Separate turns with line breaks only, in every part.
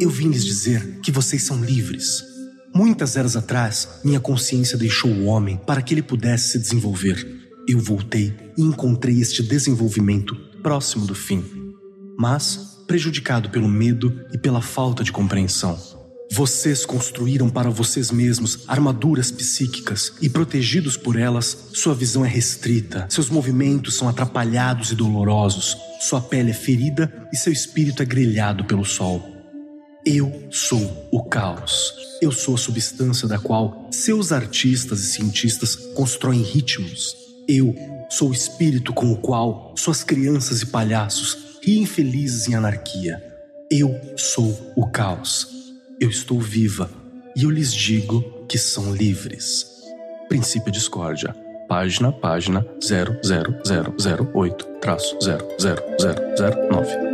Eu vim lhes dizer que vocês são livres. Muitas eras atrás, minha consciência deixou o homem para que ele pudesse se desenvolver. Eu voltei e encontrei este desenvolvimento próximo do fim, mas prejudicado pelo medo e pela falta de compreensão. Vocês construíram para vocês mesmos armaduras psíquicas e, protegidos por elas, sua visão é restrita, seus movimentos são atrapalhados e dolorosos, sua pele é ferida e seu espírito é grelhado pelo sol. Eu sou o caos. Eu sou a substância da qual seus artistas e cientistas constroem ritmos. Eu sou o espírito com o qual suas crianças e palhaços riem felizes em anarquia. Eu sou o caos. Eu estou viva e eu lhes digo que são livres. Princípio Discórdia. Página, página 00008-00009.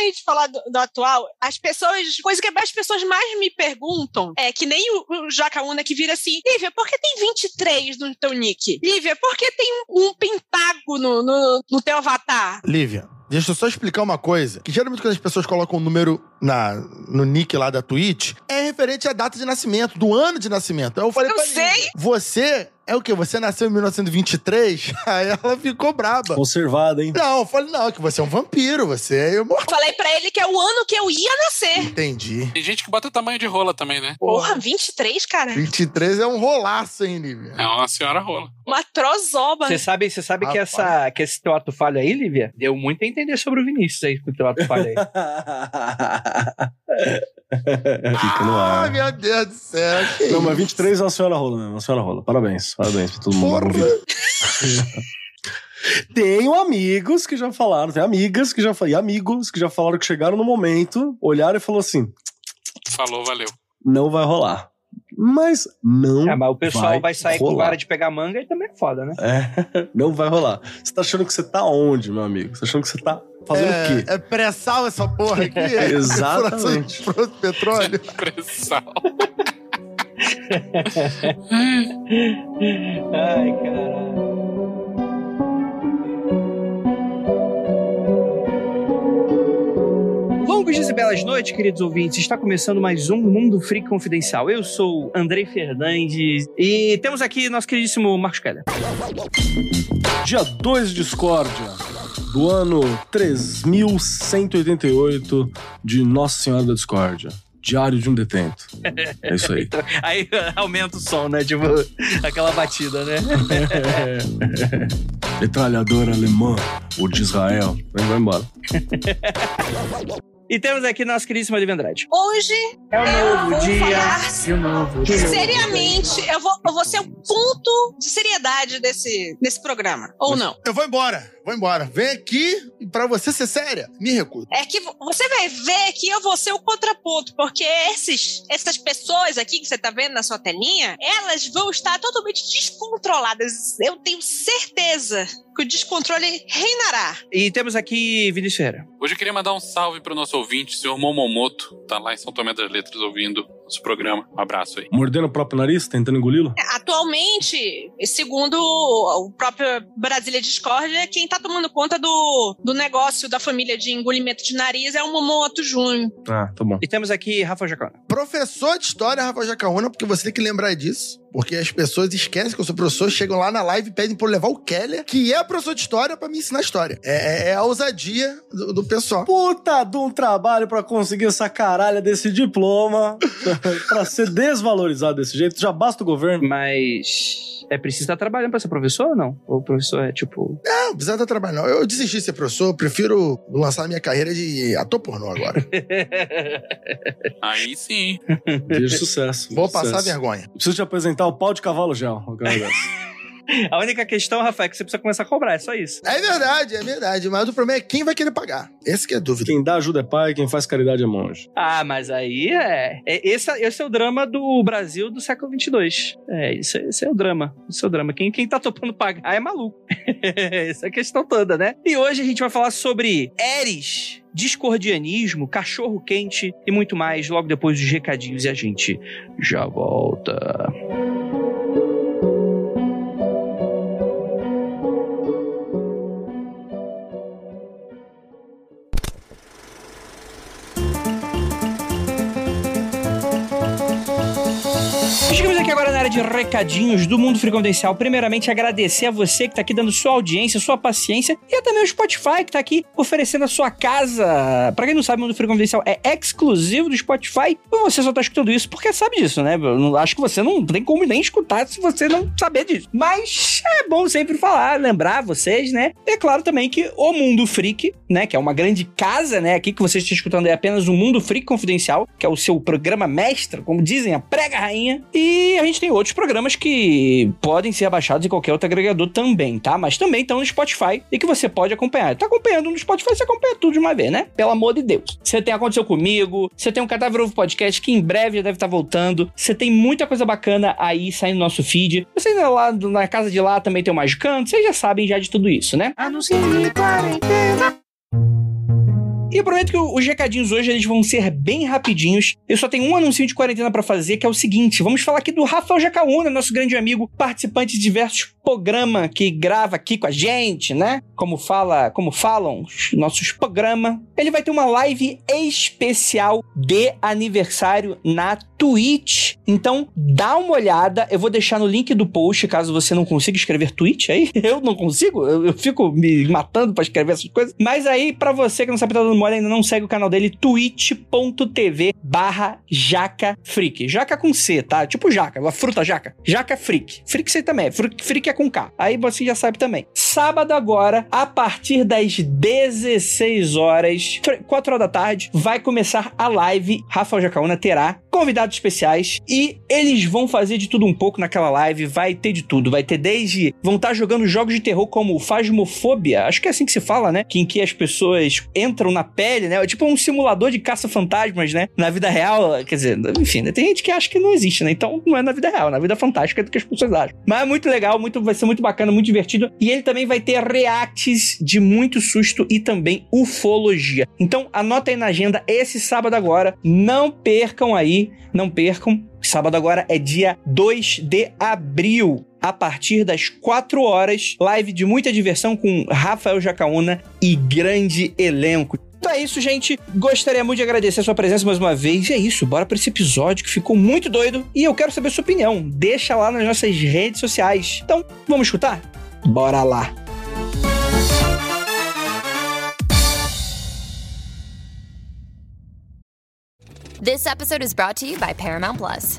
Da gente falar do, do atual, as pessoas, coisa que as pessoas mais me perguntam é que nem o, o Jacaúna que vira assim, Lívia, por que tem 23 no teu nick? Lívia, por que tem um, um pentágono no, no teu avatar?
Lívia, deixa eu só explicar uma coisa. Que geralmente quando as pessoas colocam um número na, no nick lá da Twitch, é referente à data de nascimento, do ano de nascimento. Eu falei
Eu
pra
sei.
Lívia, você é o quê? Você nasceu em 1923? Aí ela ficou braba.
Conservada, hein?
Não, eu falei, não, que você é um vampiro, você é imortal.
Falei pra ele que é o ano que eu ia nascer.
Entendi.
Tem gente que bota tamanho de rola também, né?
Porra, 23, cara.
23 é um rolaço, hein, Lívia?
É uma senhora rola.
Uma trozoba.
Você sabe, você sabe que, essa, que esse teu ato falho aí, Lívia, deu muito a entender sobre o Vinícius aí com o teu ato falho aí.
Fica no
Ah,
ar.
meu Deus do céu. que
Não, mas
isso?
23 é uma senhora rola mesmo, uma senhora rola. Parabéns, parabéns pra todo mundo. Tenho amigos que já falaram, tem amigas que já falaram, e amigos que já falaram que chegaram no momento, olharam e falaram assim:
Falou, valeu.
não vai rolar. Mas não.
Ah, mas o pessoal vai,
vai
sair com
rolar.
vara de pegar manga e também é foda, né?
É, não vai rolar. Você tá achando que você tá onde, meu amigo? Você tá achando que você tá fazendo o quê?
É, é pré-sal essa porra aqui? É
Exatamente.
De petróleo?
Pressão.
Ai, caralho. Longos dias e belas noites, queridos ouvintes. Está começando mais um Mundo Freak Confidencial. Eu sou Andrei Fernandes e temos aqui nosso queridíssimo Marcos Keller.
Dia 2 de Discórdia, do ano 3188 de Nossa Senhora da Discórdia. Diário de um detento. É isso aí.
Aí aumenta o som, né? Tipo, aquela batida, né?
Metralhadora alemã, ou de Israel. Vai embora.
E temos aqui nosso queridíssimo Olivia Andrade.
Hoje
É um
Eu
novo
vou
dia.
falar
e um novo.
Seriamente, eu vou, eu vou ser o ponto de seriedade desse, desse programa. Ou não?
Eu vou embora, vou embora. Vem aqui e pra você ser séria, me recuso.
É que vo- você vai ver que eu vou ser o contraponto, porque esses, essas pessoas aqui que você tá vendo na sua telinha, elas vão estar totalmente descontroladas. Eu tenho certeza que o descontrole reinará.
E temos aqui Vinícius Ferreira.
Hoje eu queria mandar um salve pro nosso ouvinte, o senhor Momomoto. Tá lá em São Tomé das Letras ouvindo esse programa. Um abraço aí.
Mordendo o próprio nariz, tentando engoli-lo?
É, Atualmente, segundo o próprio Brasília Discord, quem tá tomando conta do, do negócio da família de engolimento de nariz é o Momoto Júnior.
Ah, tá bom.
E temos aqui Rafa Jacona.
Professor de história, Rafael Jacaúna, porque você tem que lembrar disso. Porque as pessoas esquecem que eu sou professor, chegam lá na live e pedem pra eu levar o Keller, que é professor de história, pra me ensinar história. É, é- é a ousadia do, do pessoal.
Puta de um trabalho pra conseguir essa caralha desse diploma, pra ser desvalorizado desse jeito. Já basta o governo.
Mas é preciso estar trabalhando pra ser professor ou não? Ou o professor é tipo.
Não, não precisa dar trabalho, não. Eu desisti de ser professor, eu prefiro lançar minha carreira de ator pornô agora.
Aí sim.
Dia de sucesso.
Vou
de
passar
sucesso.
vergonha.
Preciso te apresentar o pau de cavalo gel.
A única questão, Rafael, é que você precisa começar a cobrar, é só isso.
É verdade, é verdade. Mas o problema é quem vai querer pagar. Esse que é a dúvida.
Quem dá ajuda é pai, quem faz caridade é monge.
Ah, mas aí é. é esse, esse é o drama do Brasil do século XXII. É, esse, é- esse é o drama. Esse é o drama. Quem, quem tá topando pagar é maluco. Essa é a questão toda, né? E hoje a gente vai falar sobre Eres, discordianismo, cachorro quente e muito mais logo depois dos recadinhos e a gente já volta. Chegamos aqui agora na área de recadinhos do Mundo Free Confidencial. Primeiramente, agradecer a você que tá aqui dando sua audiência, sua paciência e também o Spotify que tá aqui oferecendo a sua casa. Pra quem não sabe, o Mundo Free Confidencial é exclusivo do Spotify você só tá escutando isso porque sabe disso, né? Eu acho que você não tem como nem escutar se você não saber disso. Mas é bom sempre falar, lembrar vocês, né? E é claro também que o Mundo Freak, né, que é uma grande casa, né, aqui que você está escutando é apenas o Mundo Freak Confidencial, que é o seu programa mestre, como dizem, a prega rainha. E a gente tem outros programas que podem ser abaixados em qualquer outro agregador também, tá? Mas também estão no Spotify e que você pode acompanhar. Tá acompanhando no Spotify, você acompanha tudo de uma vez, né? Pelo amor de Deus. Você tem Aconteceu Comigo, você tem um Cadáver Ovo Podcast que em breve já deve estar voltando. Você tem muita coisa bacana aí saindo no nosso feed. Você ainda lá na casa de lá também tem o Magicando, vocês já sabem já de tudo isso, né? Anuncie quarentena. E eu prometo que os recadinhos hoje eles vão ser bem rapidinhos. Eu só tenho um anúncio de quarentena pra fazer, que é o seguinte: vamos falar aqui do Rafael Jacaúna, nosso grande amigo, participante de diversos programas que grava aqui com a gente, né? Como fala, como falam os nossos programas. Ele vai ter uma live especial de aniversário na Twitch. Então, dá uma olhada. Eu vou deixar no link do post, caso você não consiga escrever Twitch aí. Eu não consigo, eu, eu fico me matando pra escrever essas coisas. Mas aí, pra você que não sabe tá mole, ainda não segue o canal dele, twitch.tv barra jaca freak. Jaca com C, tá? Tipo jaca, a fruta jaca. Jaca freak. Freak você também, é. freak, freak é com K. Aí você já sabe também. Sábado agora, a partir das 16 horas, 4 horas da tarde, vai começar a live. Rafael Jacaúna terá convidados especiais e eles vão fazer de tudo um pouco naquela live. Vai ter de tudo. Vai ter desde. Vão estar jogando jogos de terror como Fasmofobia. Acho que é assim que se fala, né? Que em que as pessoas entram na pele, né? É tipo um simulador de caça-fantasmas, né? Na vida real, quer dizer, enfim, né? tem gente que acha que não existe, né? Então não é na vida real, na vida fantástica do que as pessoas acham. Mas é muito legal, muito, vai ser muito bacana, muito divertido. E ele também vai ter reacts de muito susto e também ufologia. Então anota aí na agenda esse sábado agora. Não percam aí, não percam. Sábado agora é dia 2 de abril. A partir das 4 horas, live de muita diversão com Rafael Jacaúna e grande elenco. Então é isso, gente. Gostaria muito de agradecer a sua presença mais uma vez. E é isso, bora pra esse episódio que ficou muito doido. E eu quero saber sua opinião. Deixa lá nas nossas redes sociais. Então, vamos escutar? Bora lá.
This episode is brought to you by Paramount Plus.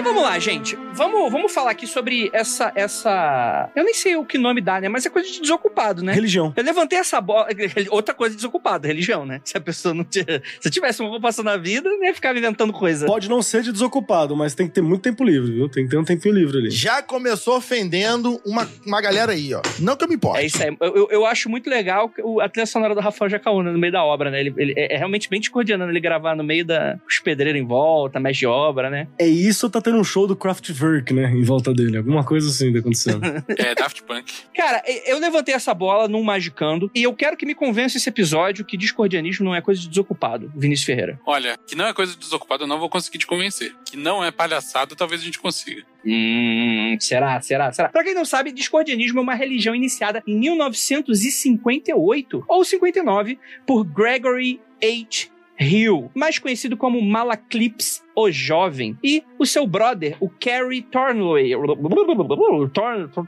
Então vamos lá, gente. Vamos, vamos falar aqui sobre essa, essa. Eu nem sei o que nome dá, né? Mas é coisa de desocupado, né?
Religião.
Eu levantei essa bola. Outra coisa de desocupado, religião, né? Se a pessoa não tinha. Se tivesse uma ocupação na vida, não ia ficar inventando coisa.
Pode não ser de desocupado, mas tem que ter muito tempo livre, viu? Tem que ter um tempinho livre ali.
Já começou ofendendo uma, uma galera aí, ó. Não que eu me importe.
É isso aí. Eu, eu, eu acho muito legal a trilha sonora do Rafael Jacaúna no meio da obra, né? Ele, ele é é realmente bem discordiano ele gravar no meio da. os pedreiros em volta, mestre de obra, né?
É isso tá tendo um show do Né? Em volta dele. Alguma coisa assim tá acontecendo.
É Daft Punk.
Cara, eu levantei essa bola num Magicando e eu quero que me convença esse episódio que discordianismo não é coisa de desocupado, Vinícius Ferreira.
Olha, que não é coisa de desocupado, eu não vou conseguir te convencer. Que não é palhaçada, talvez a gente consiga.
Hum, será, será, será? Pra quem não sabe, discordianismo é uma religião iniciada em 1958 ou 59 por Gregory H. Hill, mais conhecido como Malaclips o Jovem, e o seu brother, o Carrie Thornley. Thorn-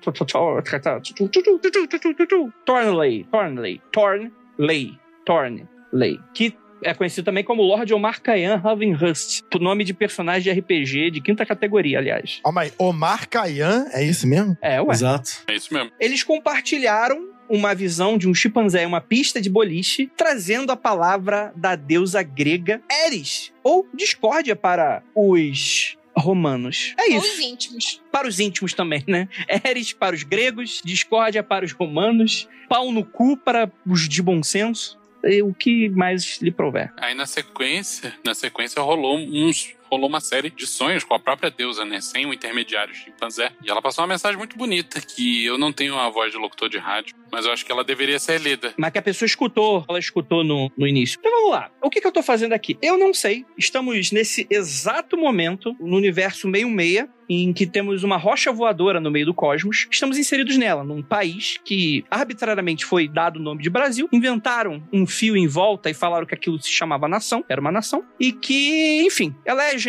Thornley, Thornley, Thornley, Thornley, que é conhecido também como Lord Omar Khayyam Ravenhurst, nome de personagem de RPG de quinta categoria, aliás.
Ó, mas Omar Kayan, é isso mesmo?
É, ué.
Exato.
É isso mesmo.
Eles compartilharam uma visão de um chimpanzé em uma pista de boliche, trazendo a palavra da deusa grega Eris, ou discórdia para os romanos. É
Os
isso.
íntimos.
Para os íntimos também, né? Eris para os gregos, discórdia para os romanos, pau no cu para os de bom senso. E o que mais lhe prover.
Aí na sequência, na sequência rolou uns. Rolou uma série de sonhos com a própria deusa, né? Sem o intermediário chimpanzé. E ela passou uma mensagem muito bonita, que eu não tenho a voz de locutor de rádio, mas eu acho que ela deveria ser lida.
mas que a pessoa escutou, ela escutou no, no início. Então vamos lá. O que, que eu tô fazendo aqui? Eu não sei. Estamos nesse exato momento, no universo meio-meia, em que temos uma rocha voadora no meio do cosmos. Estamos inseridos nela, num país que arbitrariamente foi dado o nome de Brasil. Inventaram um fio em volta e falaram que aquilo se chamava nação, era uma nação. E que, enfim,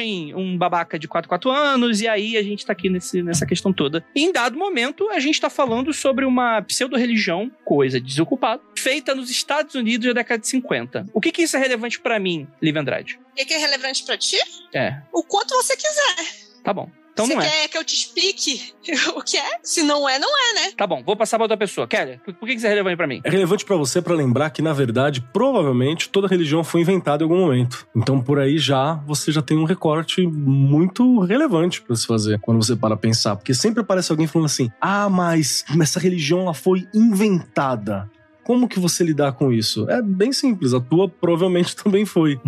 um babaca de 4 4 anos, e aí a gente tá aqui nesse, nessa questão toda. E em dado momento, a gente tá falando sobre uma pseudo-religião, coisa de desocupado, feita nos Estados Unidos na década de 50. O que que isso é relevante pra mim, Liv Andrade?
O que que é relevante pra ti?
É,
O quanto você quiser.
tá bom. Então
você
não é.
quer que eu te explique o que é? Se não é, não é, né?
Tá bom, vou passar pra outra pessoa. Kelly, por que que isso é relevante pra mim?
É relevante pra você pra lembrar que, na verdade, provavelmente toda religião foi inventada em algum momento. Então, por aí já você já tem um recorte muito relevante pra se fazer quando você para pensar, porque sempre aparece alguém falando assim: "Ah, mas essa religião ela foi inventada". Como que você lidar com isso? É bem simples, a tua provavelmente também foi.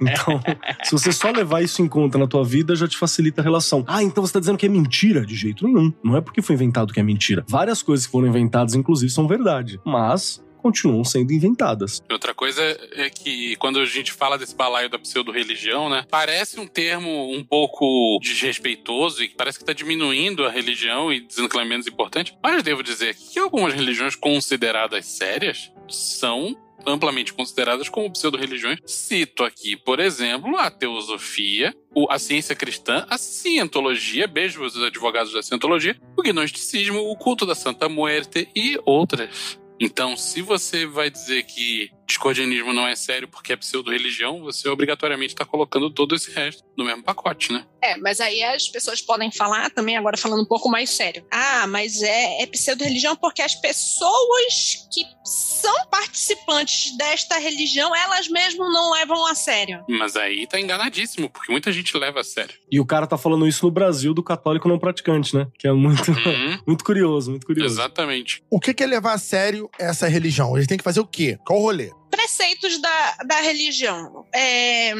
Então, se você só levar isso em conta na tua vida, já te facilita a relação. Ah, então você tá dizendo que é mentira? De jeito nenhum. Não é porque foi inventado que é mentira. Várias coisas que foram inventadas, inclusive, são verdade. Mas continuam sendo inventadas.
Outra coisa é que quando a gente fala desse balaio da pseudo-religião, né? Parece um termo um pouco desrespeitoso e parece que tá diminuindo a religião e dizendo que ela é menos importante. Mas devo dizer que algumas religiões consideradas sérias são amplamente consideradas como pseudo-religiões. Cito aqui, por exemplo, a teosofia, a ciência cristã, a cientologia, beijo os advogados da cientologia, o gnosticismo, o culto da Santa Muerte e outras. Então, se você vai dizer que discordianismo não é sério porque é pseudo-religião, você obrigatoriamente está colocando todo esse resto no mesmo pacote, né?
É, mas aí as pessoas podem falar também, agora falando um pouco mais sério. Ah, mas é, é pseudo-religião porque as pessoas que são participantes desta religião, elas mesmo não levam a sério.
Mas aí tá enganadíssimo, porque muita gente leva a sério.
E o cara tá falando isso no Brasil do católico não praticante, né? Que é muito,
Uhum,
muito curioso, muito curioso.
exatamente.
O que que é levar a sério essa religião? Eles têm que fazer o quê? Qual o rolê?
Preceitos da, da religião. É...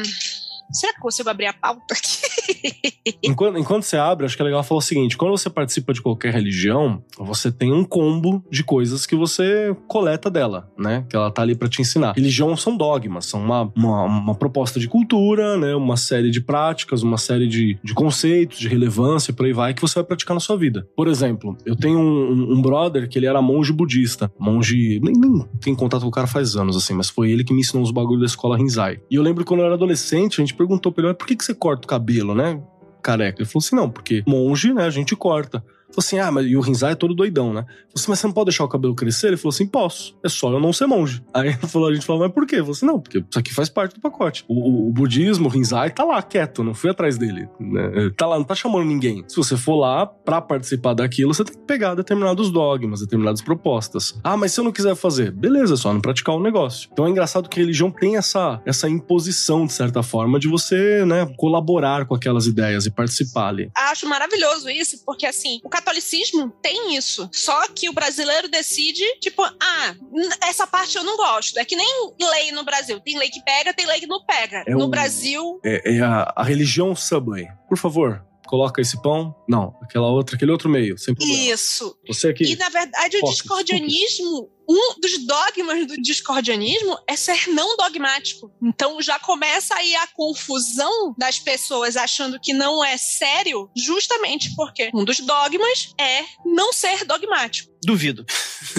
Será que eu consigo abrir a pauta aqui?
Enquanto, enquanto você abre, acho que é legal falar o seguinte: quando você participa de qualquer religião, você tem um combo de coisas que você coleta dela, né? Que ela tá ali pra te ensinar. Religião são dogmas, são uma, uma, uma proposta de cultura, né? Uma série de práticas, uma série de, de conceitos, de relevância, e por aí vai, que você vai praticar na sua vida. Por exemplo, eu tenho um, um- um brother que ele era monge budista. Monge. Nem, nem tenho contato com o cara faz anos, assim, mas foi ele que me ensinou os bagulhos da escola Rinzai. E eu lembro que quando eu era adolescente, a gente perguntou pra ele, por que, que você corta o cabelo, né? careca. Ele falou assim: não, porque monge, né, a gente corta. Eu assim, ah, mas e o Rinzai é todo doidão, né? Falei assim, mas você não pode deixar o cabelo crescer? Ele falou assim, posso. É só eu não ser monge. Aí ele falou, a gente falou, mas por quê? Eu falei assim, não, porque isso aqui faz parte do pacote. O, o, o budismo, o Rinzai, tá lá quieto, não fui atrás dele. Né? Ele Tá lá, não tá chamando ninguém. Se você for lá pra participar daquilo, você tem que pegar determinados dogmas, determinadas propostas. Ah, mas se eu não quiser fazer, beleza, é só não praticar o negócio. Então é engraçado que a religião tem essa, essa imposição, de certa forma, de você, né, colaborar com aquelas ideias e participar ali.
Acho maravilhoso isso, porque assim, o catolicismo tem isso. Só que o brasileiro decide, tipo, ah, essa parte eu não gosto. É que nem lei no Brasil. Tem lei que pega, tem lei que não pega.
É
no
o-
Brasil,
É, é a, a religião Subway. Por favor, coloca esse pão. Não, aquela outra, aquele outro meio, sem problema.
isso.
Você aqui.
E, na verdade, o discordianismo, um dos dogmas do discordianismo é ser não dogmático. Então já começa aí a confusão das pessoas achando que não é sério, justamente porque um dos dogmas é não ser dogmático.
Duvido.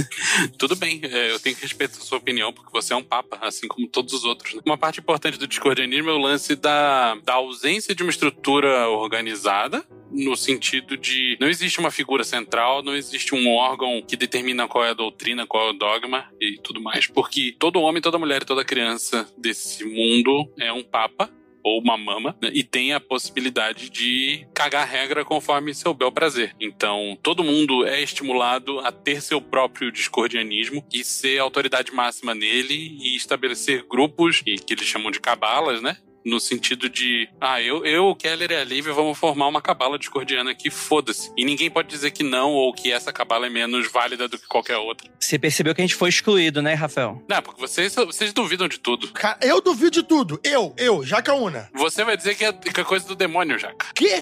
Tudo bem, é, eu tenho que respeitar a sua opinião, porque você é um papa, assim como todos os outros. né? Uma parte importante do discordianismo é o lance da, da ausência de uma estrutura organizada, no sentido de não existe uma figura central, não existe um órgão que determina qual é a doutrina, qual é o dogma e tudo mais, porque todo homem, toda mulher e toda criança desse mundo é um papa ou uma mama, né, e tem a possibilidade de cagar regra conforme seu bel prazer. Então, todo mundo é estimulado a ter seu próprio discordianismo e ser a autoridade máxima nele e estabelecer grupos, e que eles chamam de cabalas, né? No sentido de, ah, eu, eu, o Keller e a Lívia vamos formar uma cabala discordiana aqui, foda-se. E ninguém pode dizer que não, ou que essa cabala é menos válida do que qualquer outra.
Você percebeu que a gente foi excluído, né, Rafael?
Não, porque vocês, vocês duvidam de tudo.
Cara, eu duvido de tudo. Eu, eu, Jacaúna.
Você vai dizer que é, que é coisa do demônio, Jaca.
Quê?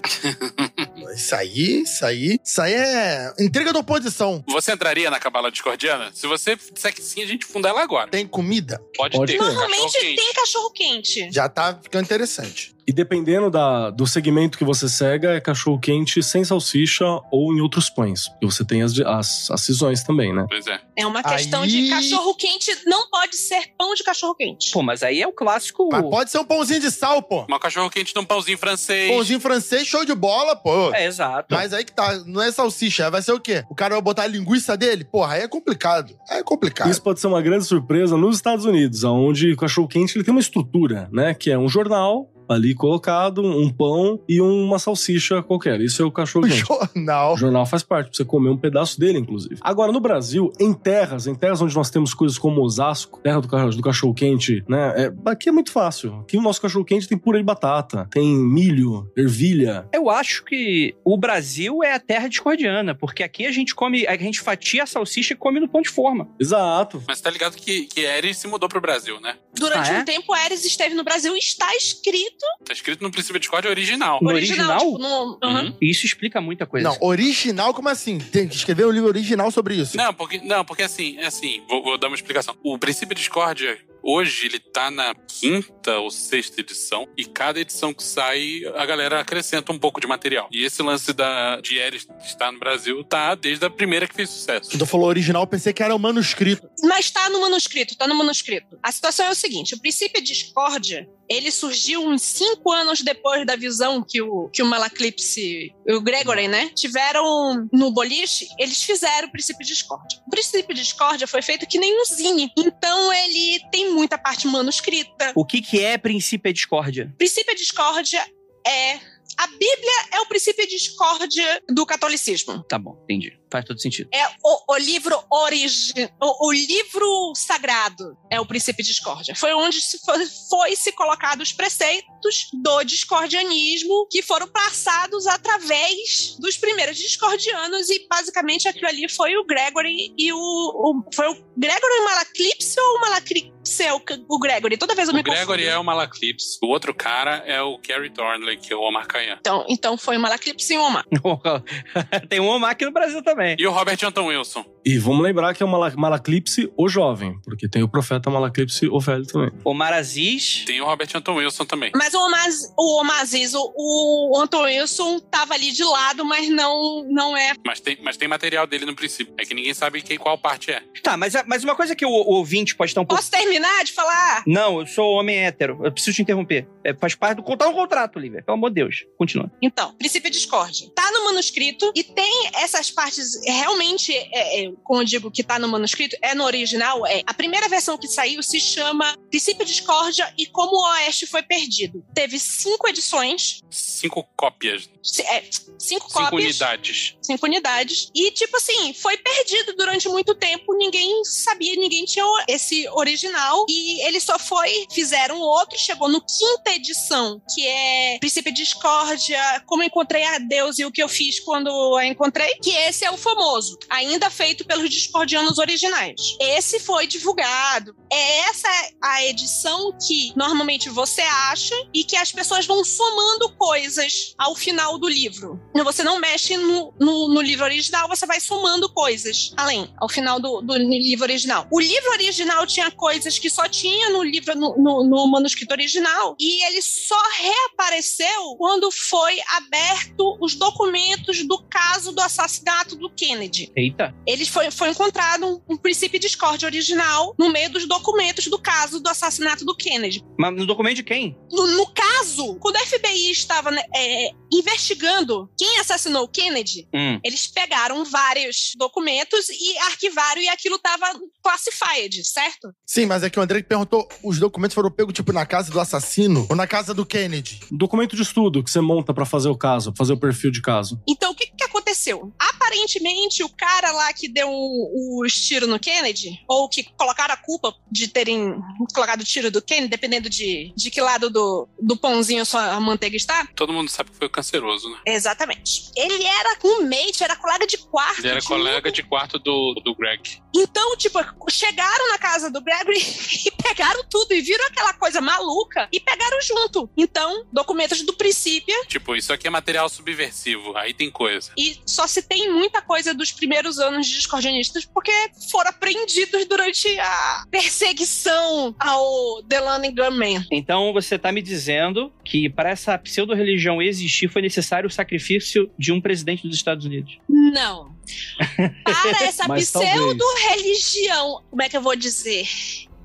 isso aí, isso aí. Isso aí é intriga da oposição.
Você entraria na cabala discordiana? Se você disser que sim, a gente funda ela agora.
Tem comida?
Pode,
Pode
ter.
Normalmente tem cachorro quente.
Já tá ficando interessante.
E dependendo da, do segmento que você cega, é cachorro quente sem salsicha ou em outros pães. E você tem as, as, as cisões também, né?
Pois é.
É uma questão
Aí-
de cachorro quente, não pode ser pão de cachorro quente.
Pô, mas aí é o clássico.
Mas pode ser um pãozinho de sal, pô.
Mas cachorro quente num pãozinho francês.
Pãozinho francês, show de bola, pô.
É, exato.
Mas aí que tá, não é salsicha, vai ser o quê? O cara vai botar a linguiça dele? Porra, aí é complicado. Aí é complicado.
Isso pode ser uma grande surpresa nos Estados Unidos, onde o cachorro quente ele tem uma estrutura, né? Que é um jornal ali colocado, um pão e uma salsicha qualquer. Isso é o cachorro
O
quente.
jornal.
O jornal faz parte, pra você comer um pedaço dele, inclusive. Agora, no Brasil, em terras, em terras onde nós temos coisas como Osasco, terra do, do cachorro-quente, né? É, aqui é muito fácil. Aqui o nosso cachorro-quente tem purê de batata, tem milho, ervilha.
Eu acho que o Brasil é a terra discordiana, porque aqui a gente come, a gente fatia a salsicha e come no pão de forma.
Exato.
Mas tá ligado que, que Ares se mudou pro Brasil, né?
Durante
Ah, é?
um tempo, Ares esteve no Brasil e está escrito
Tá escrito no princípio de Discord original.
No
original.
original?
tipo, no-.
Uhum.
E isso explica muita coisa.
Não, original, como assim? Tem que escrever um livro original sobre isso.
Não, porque, não, porque assim, é assim, vou, vou dar uma explicação. O princípio de discórdia, hoje, ele tá na quinta ou sexta edição, e cada edição que sai, a galera acrescenta um pouco de material. E esse lance da, de Ares estar no Brasil tá desde a primeira que fez sucesso.
Quando tu falou original, eu pensei que era um manuscrito.
Mas está no manuscrito, está no manuscrito. A situação é o seguinte: o princípio de discórdia ele surgiu uns cinco anos depois da visão que o, que o Malaclipse e o Gregory, né, tiveram no boliche. Eles fizeram o princípio de discórdia. O princípio de discórdia foi feito que nem um zine. Então ele tem muita parte manuscrita.
O que, que é princípio de discórdia?
Princípio de discórdia é. A Bíblia é o princípio de discórdia do catolicismo.
Tá bom, entendi. Faz todo sentido.
É o, o livro origi o, o livro sagrado é o princípio de discórdia. Foi onde se foi, foi se colocados os preceitos do discordianismo que foram passados através dos primeiros discordianos e basicamente aquilo ali foi o Gregory e o, o foi o Gregory Malaclipse ou o Malaclipse é o, o Gregory? Toda vez eu
O
me
Gregory
confundo.
é o Malaclipse. O outro cara é o Kerry Thornley, que é o Omar Khayyam.
Então, então foi o Malaclipse e o Omar.
Tem um Omar aqui no Brasil também.
E o Robert Anton Wilson.
E vamos lembrar que é o Mala- Malaclipse o jovem, porque tem o profeta Malaclipse o velho também.
Omar Aziz.
Tem o Robert Anton Wilson também.
Mas o Omar, o Omar Aziz, o, o Anton Wilson tava ali de lado, mas não, não é.
Mas tem, mas tem material dele no princípio. É que ninguém sabe quem, qual parte é.
Tá, mas, mas uma coisa que o, o ouvinte pode estar um pouco.
Posso terminar de falar?
Não, eu sou homem hétero. Eu preciso te interromper. É, faz parte do contar um contrato, Lívia. Pelo amor de Deus. Continua.
Então, princípio discórdia. Tá no manuscrito e tem essas partes realmente, é, é, como eu digo que tá no manuscrito, é no original. É, a primeira versão que saiu se chama Princípio discórdia e como o Oeste foi perdido. Teve cinco edições.
Cinco cópias.
É, cinco,
cinco
cópias.
unidades.
Cinco unidades. E, tipo assim, foi perdido durante muito tempo. Ninguém sabia, ninguém tinha esse original. E ele só foi, fizeram outro, chegou no quinta edição, que é Princípio Discórdia, Como Encontrei a Deus e o que eu fiz quando a encontrei, que esse é o famoso, ainda feito pelos discordianos originais. Esse foi divulgado. É essa a edição que normalmente você acha e que as pessoas vão somando coisas ao final do livro. Você não mexe no, no, no livro original, você vai somando coisas além, ao final do, do livro original. O livro original tinha coisas que só tinha no livro, no, no, no manuscrito original, e ele só reapareceu quando foi aberto os documentos do caso do assassinato do Kennedy.
Eita.
Ele foi, foi encontrado um, um princípio de discórdia original no meio dos documentos do caso do assassinato do Kennedy.
Mas no documento de quem?
No, no caso, quando o FBI estava né, é, investigando quem assassinou o Kennedy,
Hum.
eles pegaram vários documentos e arquivaram e aquilo estava classified, certo?
Sim, mas é que o André perguntou: os documentos foram pegos, tipo, na casa do assassino ou na casa do Kennedy?
Documento de estudo que você monta pra fazer o caso, fazer o perfil de caso.
Então, o que, que aconteceu? Aparentemente, o cara lá que deu o, os tiros no Kennedy, ou que colocaram a culpa de terem colocado o tiro do Kennedy, dependendo de, de que lado do, do pãozinho sua manteiga está.
Todo mundo sabe que foi o canceroso, né?
Exatamente. Ele era um mate, era colega de quarto.
Ele era
de
colega de quarto do, do Greg.
Então, tipo, chegaram na casa do Gregory e pegaram tudo e viram aquela coisa maluca e pegaram junto. Então, documentos do princípio
Tipo, isso aqui é material subversivo. Aí tem coisa.
e só se tem muita coisa dos primeiros anos de discordianistas porque foram apreendidos durante a perseguição ao Delano Gunman.
Então você tá me dizendo que para essa pseudo-religião existir foi necessário o sacrifício de um presidente dos Estados Unidos.
Não. Para essa pseudo-religião, como é que eu vou dizer?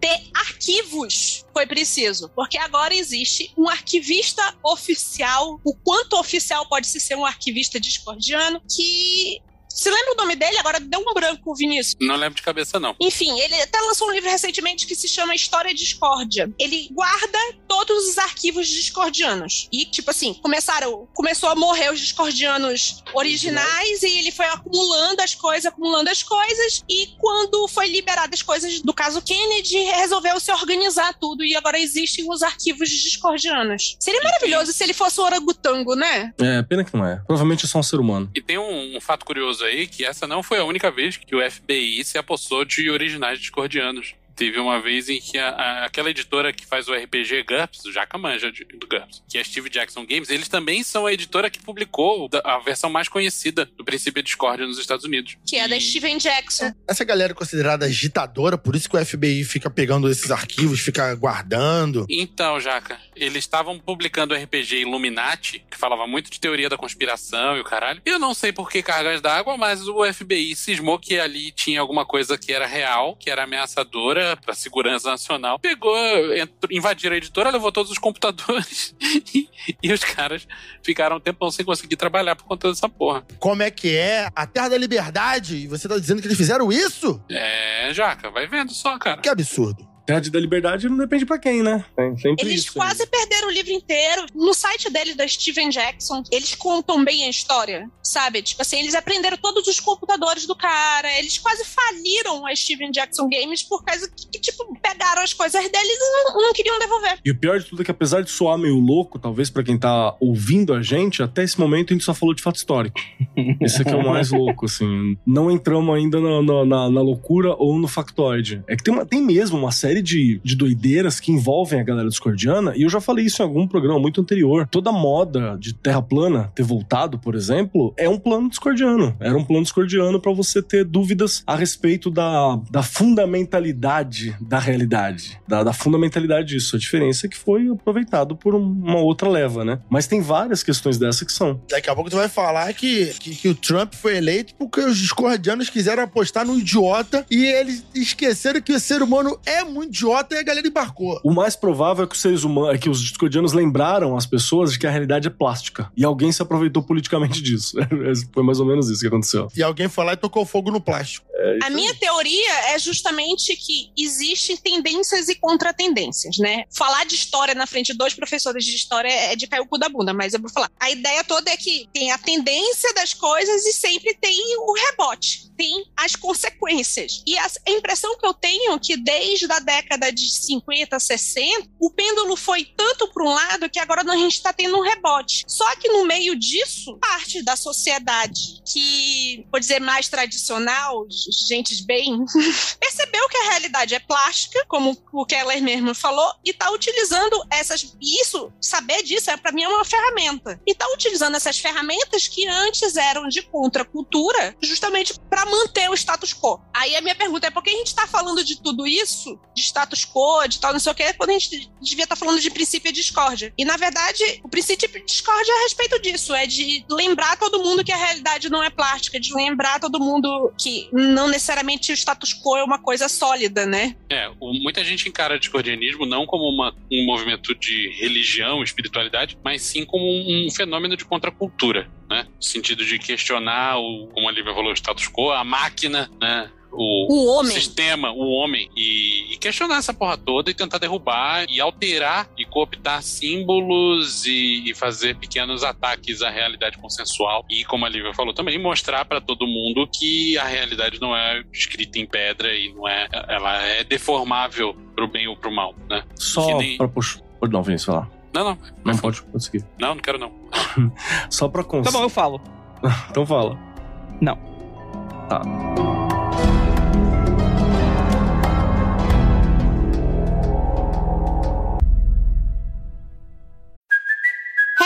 Ter arquivos foi preciso, porque agora existe um arquivista oficial. O quanto oficial pode se ser um arquivista discordiano que. Se lembra o nome dele? Agora deu um branco, Vinícius.
Não lembro de cabeça, não.
Enfim, ele até lançou um livro recentemente que se chama História Discórdia. Ele guarda todos os arquivos discordianos. E, tipo assim, começaram. Começou a morrer os discordianos originais e ele foi acumulando as coisas, acumulando as coisas. E quando foi liberado as coisas do caso Kennedy, resolveu se organizar tudo. E agora existem os arquivos discordianos. Seria maravilhoso se ele fosse o orangotango, né?
É, pena que não é. Provavelmente é só um ser humano.
E tem um, um fato curioso aí, que essa não foi a única vez que o FBI se apossou de originais discordianos. Teve uma vez em que a- a- aquela editora que faz o RPG GURPS, o Jaca manja de- do GURPS, que é a Steve Jackson Games, eles também são a editora que publicou da- a versão mais conhecida do princípio de discórdia nos Estados Unidos.
Que é da
E-
Steven Jackson.
Essa galera é considerada agitadora, por isso que o FBI fica pegando esses arquivos, fica guardando.
Então, Jaca, eles estavam publicando o RPG Illuminati, que falava muito de teoria da conspiração e o caralho. Eu não sei por que cargas d'água, mas o FBI cismou que ali tinha alguma coisa que era real, que era ameaçadora pra segurança nacional. Pegou, entrou, invadiram a editora, levou todos os computadores e, e os caras ficaram um tempão sem conseguir trabalhar por conta dessa porra.
Como é que é? A Terra da Liberdade? E você tá dizendo que eles fizeram isso?
É, Jaca, vai vendo só, cara.
Que absurdo.
Terra da Liberdade não depende pra quem, né? Tem sempre
Eles
isso.
quase perderam o livro inteiro. No site deles, da Steven Jackson, eles contam bem a história, sabe? Tipo assim, eles aprenderam todos os computadores do cara. Eles quase faliram a Steven Jackson Games por causa que, que, tipo, pegaram as coisas deles e não, não queriam devolver.
E o pior de tudo é que, apesar de soar meio louco, talvez pra quem tá ouvindo a gente, até esse momento a gente só falou de fato histórico. Isso aqui é o mais louco, assim. Não entramos ainda na, na, na- na loucura ou no factoide. É que tem, uma- tem mesmo uma série de, de doideiras que envolvem a galera discordiana, e eu já falei isso em algum programa muito anterior. Toda moda de terra plana ter voltado, por exemplo, é um plano discordiano. Era um plano discordiano para você ter dúvidas a respeito da, da fundamentalidade da realidade, da, da fundamentalidade disso. A diferença é que foi aproveitado por um- uma outra leva, né? Mas tem várias questões dessa que são.
Daqui a pouco tu vai falar que, que, que o Trump foi eleito porque os discordianos quiseram apostar no idiota e eles esqueceram que o ser humano é muito idiota e a galera embarcou.
O mais provável é que os seres humanos, é que os discordianos lembraram as pessoas de que a realidade é plástica. E alguém se aproveitou politicamente disso. Foi mais ou menos isso que aconteceu.
E alguém foi lá e tocou fogo no plástico.
A minha teoria é justamente que existem tendências e contratendências, né? Falar de história na frente de dois professores de história é de cair o cu da bunda, mas eu vou falar. A ideia toda é que tem a tendência das coisas e sempre tem o rebote, tem as consequências. E a impressão que eu tenho é que desde a década de 50, 60, o pêndulo foi tanto para um lado que agora a gente está tendo um rebote. Só que no meio disso, parte da sociedade que, vou dizer, mais tradicional, gente bem, percebeu que a realidade é plástica, como o Keller mesmo falou, e está utilizando essas. Isso, saber disso, é, para mim, é uma ferramenta. E está utilizando essas ferramentas que antes eram de contracultura, justamente para manter o status quo. Aí a minha pergunta é por que a gente está falando de tudo isso, de status quo, de tal, não sei o quê, quando a gente devia estar falando de princípio e discórdia. E, na verdade, o princípio de discórdia é a respeito disso, é de lembrar todo mundo que a realidade não é plástica, de lembrar todo mundo que não necessariamente o status quo é uma coisa sólida, né?
É, o- muita gente encara discordianismo não como uma- um movimento de religião, espiritualidade, mas sim como um, um fenômeno de contracultura, né? No sentido de questionar, o, como a Lívia falou, o status quo, a máquina, né? O,
O homem.
sistema, o homem, e, e questionar essa porra toda e tentar derrubar e alterar e cooptar símbolos e, e fazer pequenos ataques à realidade consensual. E, como a Lívia falou também, mostrar pra todo mundo que a realidade não é escrita em pedra e não é. Ela é deformável pro bem ou pro mal, né?
Só
nem-
pra puxar. Pode não, Vinícius, falar.
Não, não.
Não pode, pode seguir.
Não, não quero não.
Só pra cons...
Tá bom, eu falo.
Então fala.
Não.
Tá.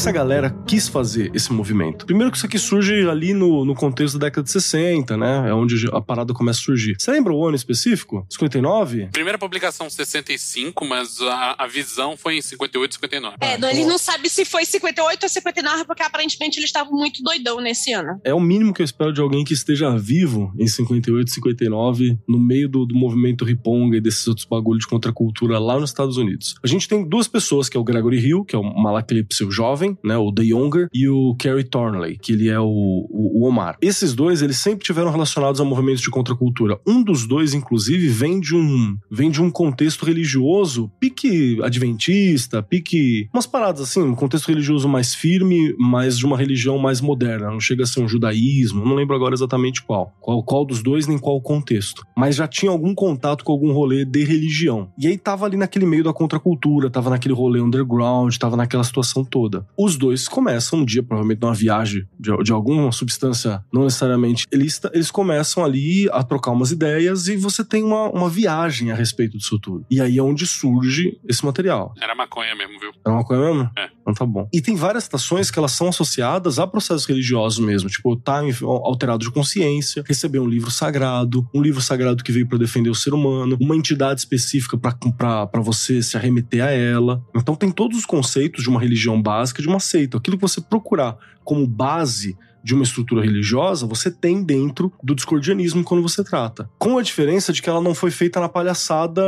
Que essa galera quis fazer esse movimento? Primeiro que isso aqui surge ali no, no contexto da década de 60, né? É onde a parada começa a surgir. Você lembra o ano específico? 59?
Primeira publicação 65, mas a, a visão foi em 58 59.
É, não, ele não sabe se foi 58 ou 59, porque aparentemente eles estavam muito doidão nesse ano.
É o mínimo que eu espero de alguém que esteja vivo em 58, 59, no meio do, do movimento Riponga e desses outros bagulhos de contracultura lá nos Estados Unidos. A gente tem duas pessoas, que é o Gregory Hill, que é o Malaclipse o jovem, né, o The Younger, e o Kerry Thornley, que ele é o, o, o Omar. Esses dois, eles sempre tiveram relacionados a movimentos de contracultura. Um dos dois, inclusive, vem de um, vem de um contexto religioso, pique adventista, pique... umas paradas assim, um contexto religioso mais firme, mas de uma religião mais moderna. Não chega a ser um judaísmo, não lembro agora exatamente qual. Qual, qual dos dois, nem qual contexto. Mas já tinha algum contato com algum rolê de religião. E aí tava ali naquele meio da contracultura, tava naquele rolê underground, tava naquela situação toda. Os dois começam um dia, provavelmente numa viagem de, de alguma substância não necessariamente ilícita, eles começam ali a trocar umas ideias e você tem uma, uma viagem a respeito disso tudo. E aí é onde surge esse material.
Era maconha mesmo, viu?
É uma coisa mesmo?
É.
Então tá bom. E tem várias citações que elas são associadas a processos religiosos mesmo, tipo, tá em- alterado de consciência, receber um livro sagrado, um livro sagrado que veio pra defender o ser humano, uma entidade específica pra você se arremeter a ela. Então tem todos os conceitos de uma religião básica, de uma seita. Aquilo que você procurar como base de uma estrutura religiosa, você tem dentro do discordianismo quando você trata. Com a diferença de que ela não foi feita na palhaçada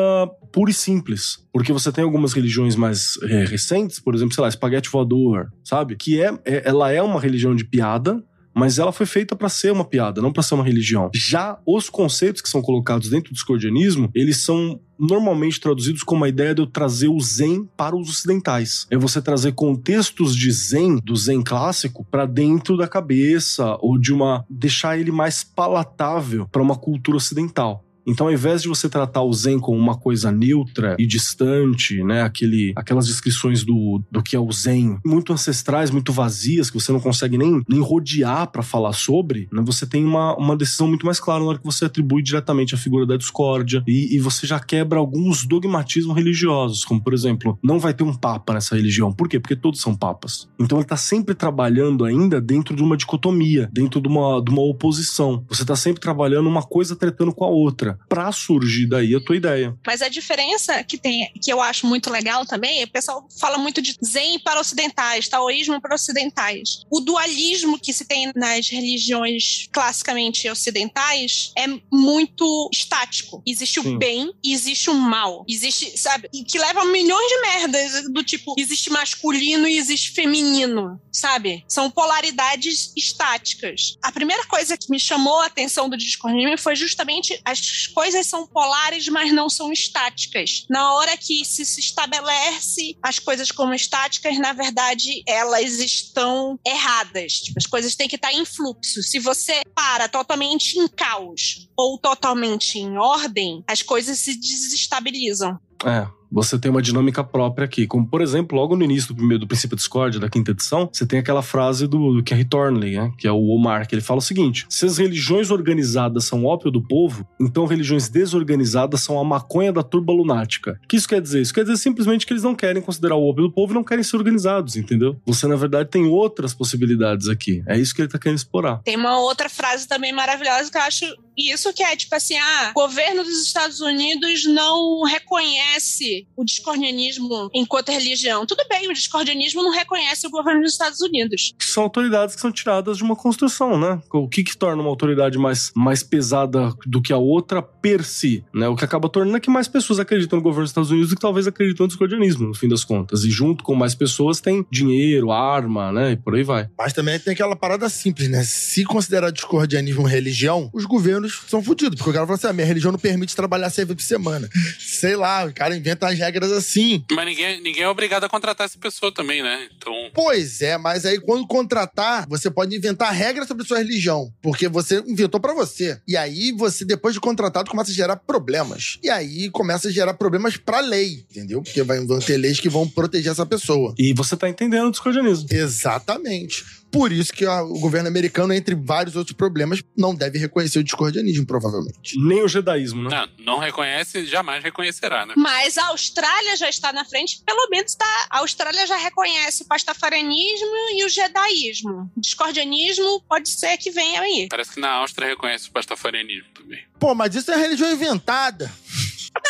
pura e simples. Porque você tem algumas religiões mais é, recentes, por exemplo, sei lá, espaguete voador, sabe? Que é, é- ela é uma religião de piada, mas ela foi feita para ser uma piada, não para ser uma religião. Já os conceitos que são colocados dentro do discordianismo, eles são normalmente traduzidos como a ideia de eu trazer o Zen para os ocidentais. É você trazer contextos de Zen, do Zen clássico, para dentro da cabeça ou de uma deixar ele mais palatável para uma cultura ocidental. Então, ao invés de você tratar o Zen como uma coisa neutra e distante, né, aquele, aquelas descrições do, do que é o Zen, muito ancestrais, muito vazias, que você não consegue nem, nem rodear para falar sobre, né, você tem uma, uma decisão muito mais clara na hora que você atribui diretamente a figura da discórdia e, e você já quebra alguns dogmatismos religiosos, como, por exemplo, não vai ter um papa nessa religião. Por quê? Porque todos são papas. Então, ele tá sempre trabalhando ainda dentro de uma dicotomia, dentro de uma, de uma oposição. Você tá sempre trabalhando uma coisa tretando com a outra para surgir daí a tua ideia.
Mas a diferença que tem, que eu acho muito legal também, o pessoal fala muito de Zen para ocidentais, taoísmo para ocidentais. O dualismo que se tem nas religiões classicamente ocidentais é muito estático. Existe o
Sim.
bem e existe o mal. Existe, sabe, e que leva a milhões de merdas do tipo, existe masculino e existe feminino, sabe? São polaridades estáticas. A primeira coisa que me chamou a atenção do discordianismo foi justamente as coisas são polares, mas não são estáticas. Na hora que se, se estabelece as coisas como estáticas, na verdade, elas estão erradas. Tipo, as coisas têm que estar em fluxo. Se você para totalmente em caos ou totalmente em ordem, as coisas se desestabilizam.
É, você tem uma dinâmica própria aqui. Como, por exemplo, logo no início do primeiro do princípio Discord, da quinta edição, você tem aquela frase do, do Kerry Thornley, né? Que é o Omar, que ele fala o seguinte: se as religiões organizadas são ópio do povo, então religiões desorganizadas são a maconha da turba lunática. O que isso quer dizer? Isso quer dizer simplesmente que eles não querem considerar o ópio do povo e não querem ser organizados, entendeu? Você, na verdade, tem outras possibilidades aqui. É isso que ele tá querendo explorar.
Tem uma outra frase também maravilhosa que eu acho isso que é tipo assim, ah, o governo dos Estados Unidos não reconhece o discordianismo enquanto religião. Tudo bem, o discordianismo não reconhece o governo dos Estados Unidos.
São autoridades que são tiradas de uma construção, né? O que que torna uma autoridade mais, mais pesada do que a outra per si, né? O que acaba tornando é que mais pessoas acreditam no governo dos Estados Unidos do que talvez acreditam no discordianismo, no fim das contas. E junto com mais pessoas tem dinheiro, arma, né? E por aí vai.
Mas também tem aquela parada simples, né? Se considerar discordianismo religião, os governos são fodidos. Porque o cara fala assim: ah, minha religião não permite trabalhar seis vezes por semana. Sei lá, o cara inventa as regras assim.
Mas ninguém, ninguém é obrigado a contratar essa pessoa também, né? Então.
Pois é, mas aí quando contratar, você pode inventar regras sobre sua religião. Porque você inventou pra você. E aí você, depois de contratado, começa a gerar problemas. E aí começa a gerar problemas pra lei, entendeu? Porque vai- vão ter leis que vão proteger essa pessoa.
E você tá entendendo o discordianismo.
Exatamente. Por isso que o governo americano, entre vários outros problemas, não deve reconhecer o discordianismo, provavelmente.
Nem o jedaísmo, né?
Não, não reconhece, jamais reconhecerá, né?
Mas a Austrália já está na frente, pelo menos tá, a Austrália já reconhece o pastafarianismo e o jedaísmo. O discordianismo pode ser que venha aí.
Parece que na Áustria reconhece o pastafarianismo também.
Pô, mas isso é religião inventada.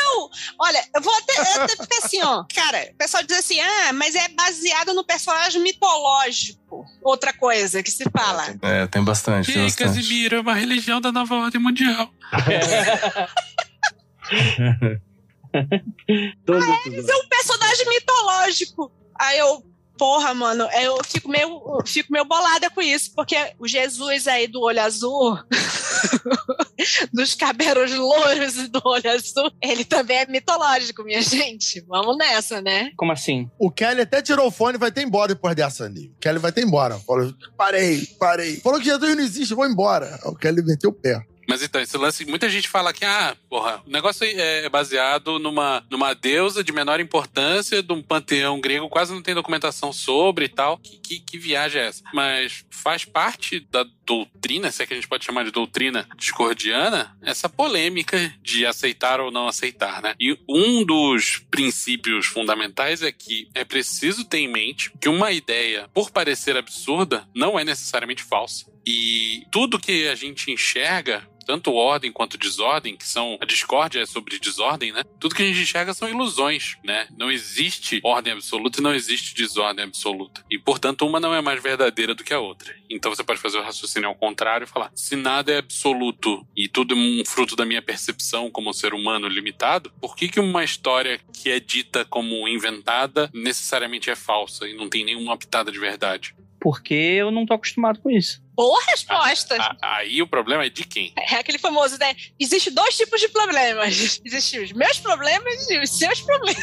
Não, olha, eu vou até, eu até ficar assim, ó. Cara, o pessoal diz assim, ah, mas é baseado no personagem mitológico. Outra coisa que se fala.
É, tem bastante, tem
Ih,
bastante.
Casimiro é uma religião da nova ordem mundial.
Todo
Mas é um personagem mitológico. Aí eu, porra, mano, eu fico meio, eu fico meio bolada com isso, porque o Jesus aí do olho azul, dos cabelos louros e do olho azul, ele também é mitológico, minha gente. Vamos nessa, né?
Como assim?
O Kelly até tirou o fone e vai ter embora depois dessa ali. O Kelly vai ter embora. Falou, parei, parei. Falou que Jesus não existe, vou embora. O Kelly meteu o pé.
Mas então, esse lance, muita gente fala que, ah, porra, o negócio é baseado numa, numa deusa de menor importância, de um panteão grego, quase não tem documentação sobre e tal. Que, que, que viagem é essa? Mas faz parte da doutrina, se é que a gente pode chamar de doutrina discordiana, essa polêmica de aceitar ou não aceitar, né? E um dos princípios fundamentais é que é preciso ter em mente que uma ideia, por parecer absurda, não é necessariamente falsa. E tudo que a gente enxerga, tanto ordem quanto desordem, que são a discórdia é sobre desordem, né? Tudo que a gente enxerga são ilusões, né? Não existe ordem absoluta e não existe desordem absoluta. E, portanto, uma não é mais verdadeira do que a outra. Então você pode fazer o raciocínio ao contrário e falar: se nada é absoluto e tudo é um fruto da minha percepção como ser humano limitado, por que, que uma história que é dita como inventada necessariamente é falsa e não tem nenhuma pitada de verdade?
Porque eu não tô acostumado com isso.
Boa resposta.
A- Aí o problema é de quem?
É aquele famoso, né? Existem dois tipos de problemas. Existem os meus problemas e os seus problemas.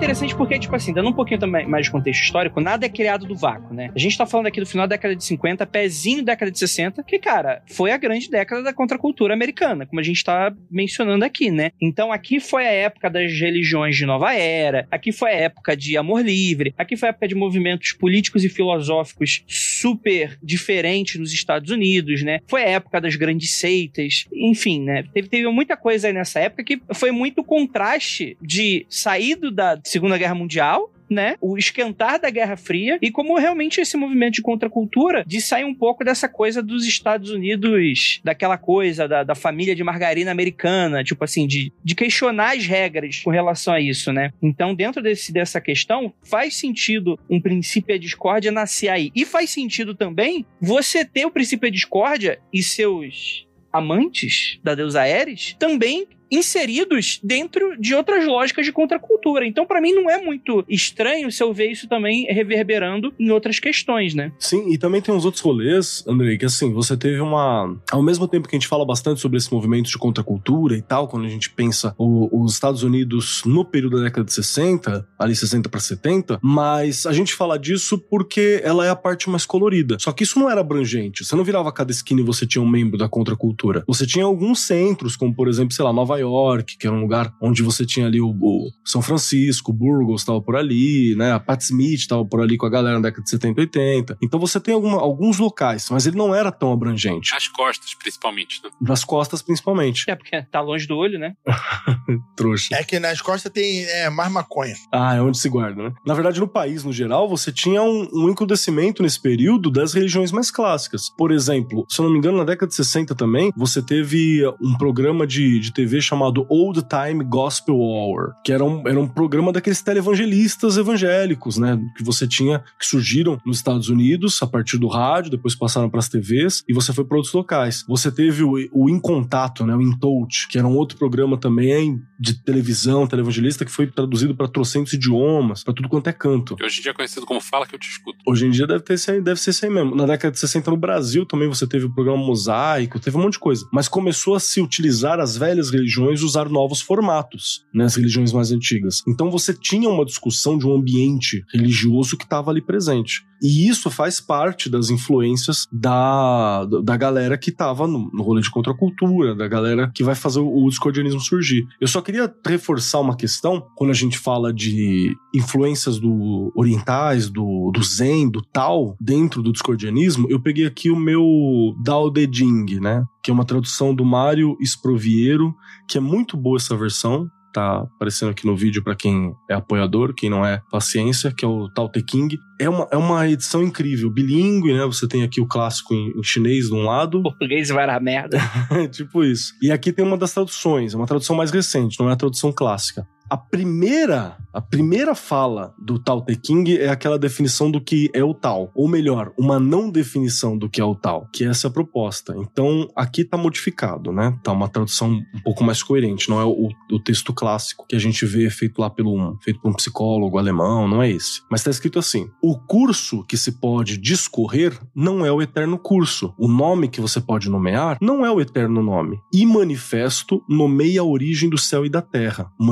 Interessante porque, tipo assim, dando um pouquinho mais de contexto histórico, nada é criado do vácuo, né? A gente tá falando aqui do final da década de 50, pezinho da década de 60, que, cara, foi a grande década da contracultura americana, como a gente tá mencionando aqui, né? Então aqui foi a época das religiões de nova era, aqui foi a época de amor livre, aqui foi a época de movimentos políticos e filosóficos super diferentes nos Estados Unidos, né? Foi a época das grandes seitas, enfim, né? Teve, teve muita coisa aí nessa época que foi muito contraste de saído da Segunda Guerra Mundial né? O esquentar da Guerra Fria e como realmente esse movimento de contracultura de sair um pouco dessa coisa dos Estados Unidos, daquela coisa da, da família de margarina americana, tipo assim, de, de questionar as regras com relação a isso, né? Então, dentro desse, dessa questão, faz sentido um princípio de discórdia nascer aí. E faz sentido também você ter o princípio de discórdia e seus amantes da deusa Ares também inseridos dentro de outras lógicas de contracultura. Então, pra mim, não é muito estranho se eu ver isso também reverberando em outras questões, né?
Sim, e também tem uns outros rolês, Andrei, que assim, você teve uma. Ao mesmo tempo que a gente fala bastante sobre esse movimento de contracultura e tal, quando a gente pensa o- os Estados Unidos no período da década de 60, ali 60 para 70, mas a gente fala disso porque ela é a parte mais colorida. Só que isso não era abrangente. Você não virava cada esquina e você tinha um membro da contracultura. Você tinha alguns centros, como por exemplo, sei lá, Nova York, que era um lugar onde você tinha ali o, o São Francisco, o Burgos estava por ali, né? A Pat Smith estava por ali com a galera na década de 70 e 80. Então você tem alguma- alguns locais, mas ele não era tão abrangente.
As costas, principalmente, né?
Nas costas, principalmente.
É porque tá longe do olho, né?
Trouxa.
É que nas costas tem é, mais maconha.
Ah, é onde se guarda, né? Na verdade, no país, no geral, você tinha um, um encrudescimento nesse período das religiões mais clássicas. Por exemplo, se eu não me engano, na década de 60 também, você teve um programa de, de TV chamado Old Time Gospel Hour, que era um, era um programa daqueles televangelistas evangélicos, né? Que você tinha, que surgiram nos Estados Unidos a partir do rádio, depois passaram para as TVs e você foi para outros locais. Você teve o, o In Contato, né? O In Touch, que era um outro programa também de televisão, televangelista, que foi traduzido para trocentos idiomas, para tudo quanto é canto.
Que hoje em dia é conhecido como Fala Que Eu Te Escuto.
Hoje em dia deve, ter deve ser isso aí mesmo. Na década de 60 no Brasil também você teve o programa Mosaico, teve um monte de coisa. Mas começou a se utilizar as velhas religiões, usar novos formatos, né, as religiões mais antigas. Então você tinha uma discussão de um ambiente religioso que estava ali presente. E isso faz parte das influências da, da galera que estava no, no rolê de contracultura, da galera que vai fazer o, o discordianismo surgir. Eu só queria reforçar uma questão, quando a gente fala de influências do orientais, do, do Zen, do Tao, dentro do discordianismo, eu peguei aqui o meu Dao De Jing, né? Que é uma tradução do Mário Esproviero, que é muito boa essa versão, tá aparecendo aqui no vídeo para quem é apoiador, quem não é, paciência, que é o Tao Te King. É uma, é uma edição incrível, bilíngue, né? Você tem aqui o clássico em, em chinês de um lado.
Português vai dar merda.
tipo isso. E aqui tem uma das traduções, é uma tradução mais recente, não é a tradução clássica. A primeira, a primeira fala do Tao Te King é aquela definição do que é o Tao, ou melhor, uma não definição do que é o Tao, que essa é a proposta. Então, aqui tá modificado, né? Tá uma tradução um pouco mais coerente, não é o, o texto clássico que a gente vê feito lá pelo feito por um psicólogo alemão, não é esse. Mas tá escrito assim: "O curso que se pode discorrer não é o eterno curso. O nome que você pode nomear não é o eterno nome. E manifesto nomeia a origem do céu e da terra. O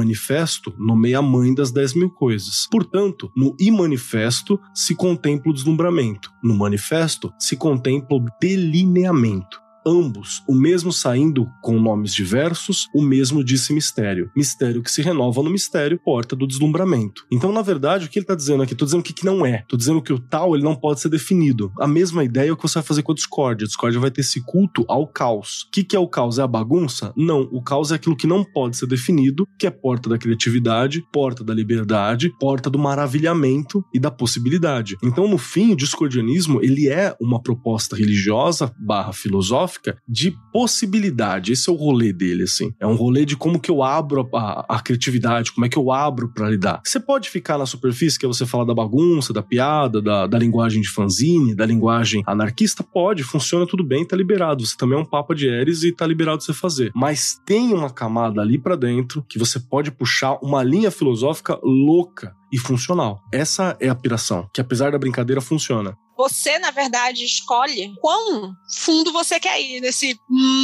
manifesto nomeia a mãe das dez mil coisas. Portanto, no e manifesto se contempla o deslumbramento. No manifesto se contempla o delineamento. Ambos, o mesmo saindo com nomes diversos, o mesmo disse mistério. Mistério que se renova no mistério, porta do deslumbramento. Então, na verdade, o que ele está dizendo aqui? Tô dizendo o que, que não é. Tô dizendo que o tal ele não pode ser definido. A mesma ideia é o que você vai fazer com a Discord. A Discord vai ter esse culto ao caos. O que, que é o caos? É a bagunça? Não. O caos é aquilo que não pode ser definido, que é porta da criatividade, porta da liberdade, porta do maravilhamento e da possibilidade. Então, no fim, o discordianismo ele é uma proposta religiosa barra filosófica filosófica de possibilidade. Esse é o rolê dele, assim. É um rolê de como que eu abro a, a, a criatividade, como é que eu abro para lidar. Você pode ficar na superfície, que é você falar da bagunça, da piada, da, da linguagem de fanzine, da linguagem anarquista? Pode, funciona tudo bem, tá liberado. Você também é um papa de Eres e tá liberado você fazer. Mas tem uma camada ali para dentro que você pode puxar uma linha filosófica louca e funcional. Essa é a piração, que apesar da brincadeira funciona.
Você, na verdade, escolhe quão fundo você quer ir nesse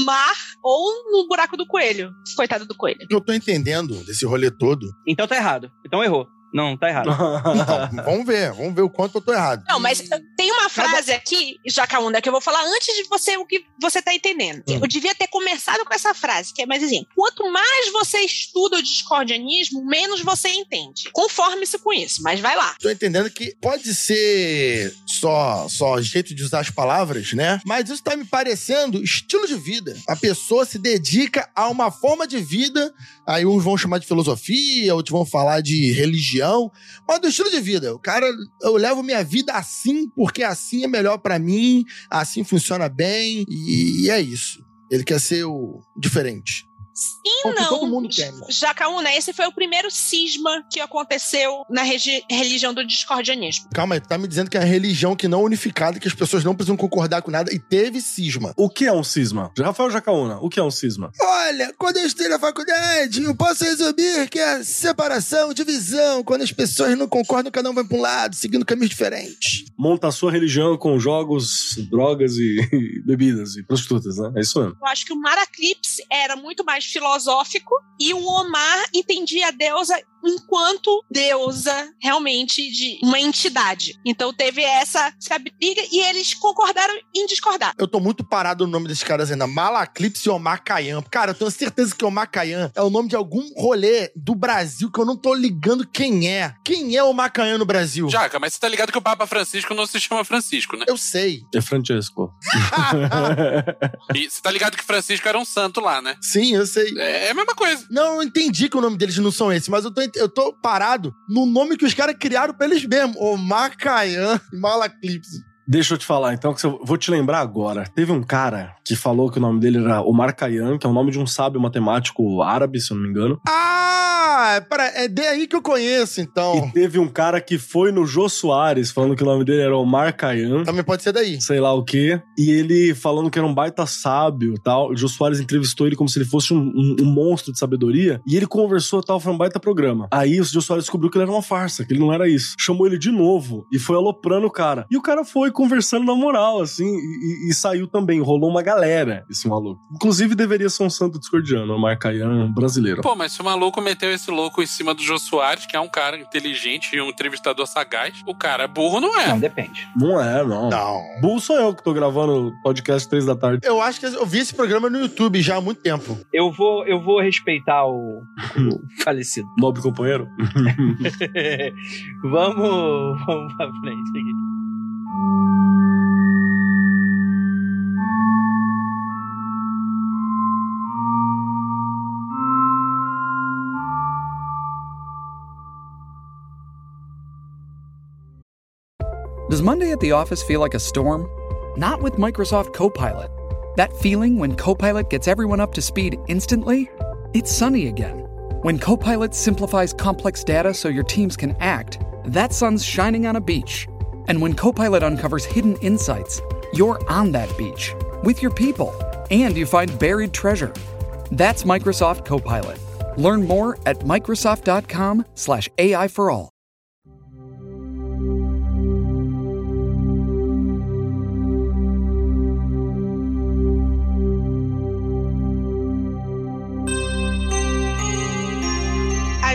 mar ou no buraco do coelho. Coitado do coelho.
Eu tô entendendo desse rolê todo.
Então tá errado. Então errou. Não, tá errado.
Então, vamos ver, vamos ver o quanto eu tô errado.
Não, mas tem uma frase aqui, Jacaúna, que eu vou falar antes de você o que você tá entendendo.
Hum.
Eu devia ter começado com essa frase, que é mais assim: quanto mais você estuda o discordianismo, menos você entende. Conforme-se com isso, mas vai lá.
Tô entendendo que pode ser só, só jeito de usar as palavras, né? Mas isso tá me parecendo estilo de vida. A pessoa se dedica a uma forma de vida. Aí uns vão chamar de filosofia, outros vão falar de religião. Mas do estilo de vida. O cara, eu levo minha vida assim, porque assim é melhor pra mim, assim funciona bem, e, e é isso. Ele quer ser o diferente.
Sim,
Porque
não.
todo mundo quer, né?
Jacaúna, esse foi o primeiro cisma que aconteceu na religião do discordianismo.
Calma aí, tu tá me dizendo que é a religião que não é unificada, que as pessoas não precisam concordar com nada, e teve cisma.
O que é um cisma? Rafael Jacaúna, o que é um cisma?
Olha, quando eu estudei na faculdade, eu posso resumir que é separação, divisão, quando as pessoas não concordam, cada um vai pra um lado, seguindo caminhos diferentes.
Monta a sua religião com jogos, drogas e, e bebidas e prostitutas, né? É isso mesmo.
Eu acho que o Maraclipse era muito mais filosófico e o Omar entendia a deusa enquanto deusa realmente de uma entidade. Então teve essa, sabe, briga e eles concordaram em discordar.
Eu tô muito parado no nome desses caras ainda. Malaclipse e Omar Khayyam. Cara, eu tenho certeza que Omar Khayyam é o nome de algum rolê do Brasil que eu não tô ligando quem é. Quem é Omar Khayyam no Brasil?
Jaca, mas você tá ligado que o Papa Francisco não se chama Francisco, né?
Eu sei.
É Francesco.
E você tá ligado que Francisco era um santo lá, né?
Sim, eu sei.
É a mesma coisa.
Não, eu entendi que o nome deles não são esses, mas eu tô, eu tô parado no nome que os caras criaram pra eles mesmos. Omar Khayyam e Malaclipse.
Deixa eu te falar, então, que eu vou te lembrar agora. Teve um cara que falou que o nome dele era Omar Khayyam, que é o nome de um sábio matemático árabe, se eu não me engano.
Ah, é daí que eu conheço, então.
E teve um cara que foi no Jô Soares, falando que o nome dele era Omar Khayyam.
Também pode ser daí.
Sei lá o quê. E ele falando que era um baita sábio e tal. O Jô Soares entrevistou ele como se ele fosse um, um- um monstro de sabedoria. E ele conversou e tal, foi um baita programa. Aí o Jô Soares descobriu que ele era uma farsa, que ele não era isso. Chamou ele de novo e foi aloprando o cara. E o cara foi conversando na moral, assim, e, e- saiu também. Rolou uma galera, esse maluco. Inclusive deveria ser um santo discordiano, Omar Khayyam brasileiro.
Pô, mas se o maluco meteu esse louco em cima do Jô Soares, que é um cara inteligente e um entrevistador sagaz, o cara burro não é.
Não, depende.
Não é, não.
Não.
Burro sou eu que tô gravando podcast três da tarde.
Eu acho que eu vi esse programa no YouTube já há muito tempo.
Eu vou, eu vou respeitar o, o falecido.
Nobre companheiro.
vamos, vamos pra frente aqui.
Does Monday at the office feel like a storm? Not with Microsoft Copilot. That feeling when Copilot gets everyone up to speed instantly? It's sunny again. When Copilot simplifies complex data so your teams can act, that sun's shining on a beach. And when Copilot uncovers hidden insights, you're on that beach with your people and you find buried treasure. That's Microsoft Copilot. Learn more at Microsoft.com/slash AI for all.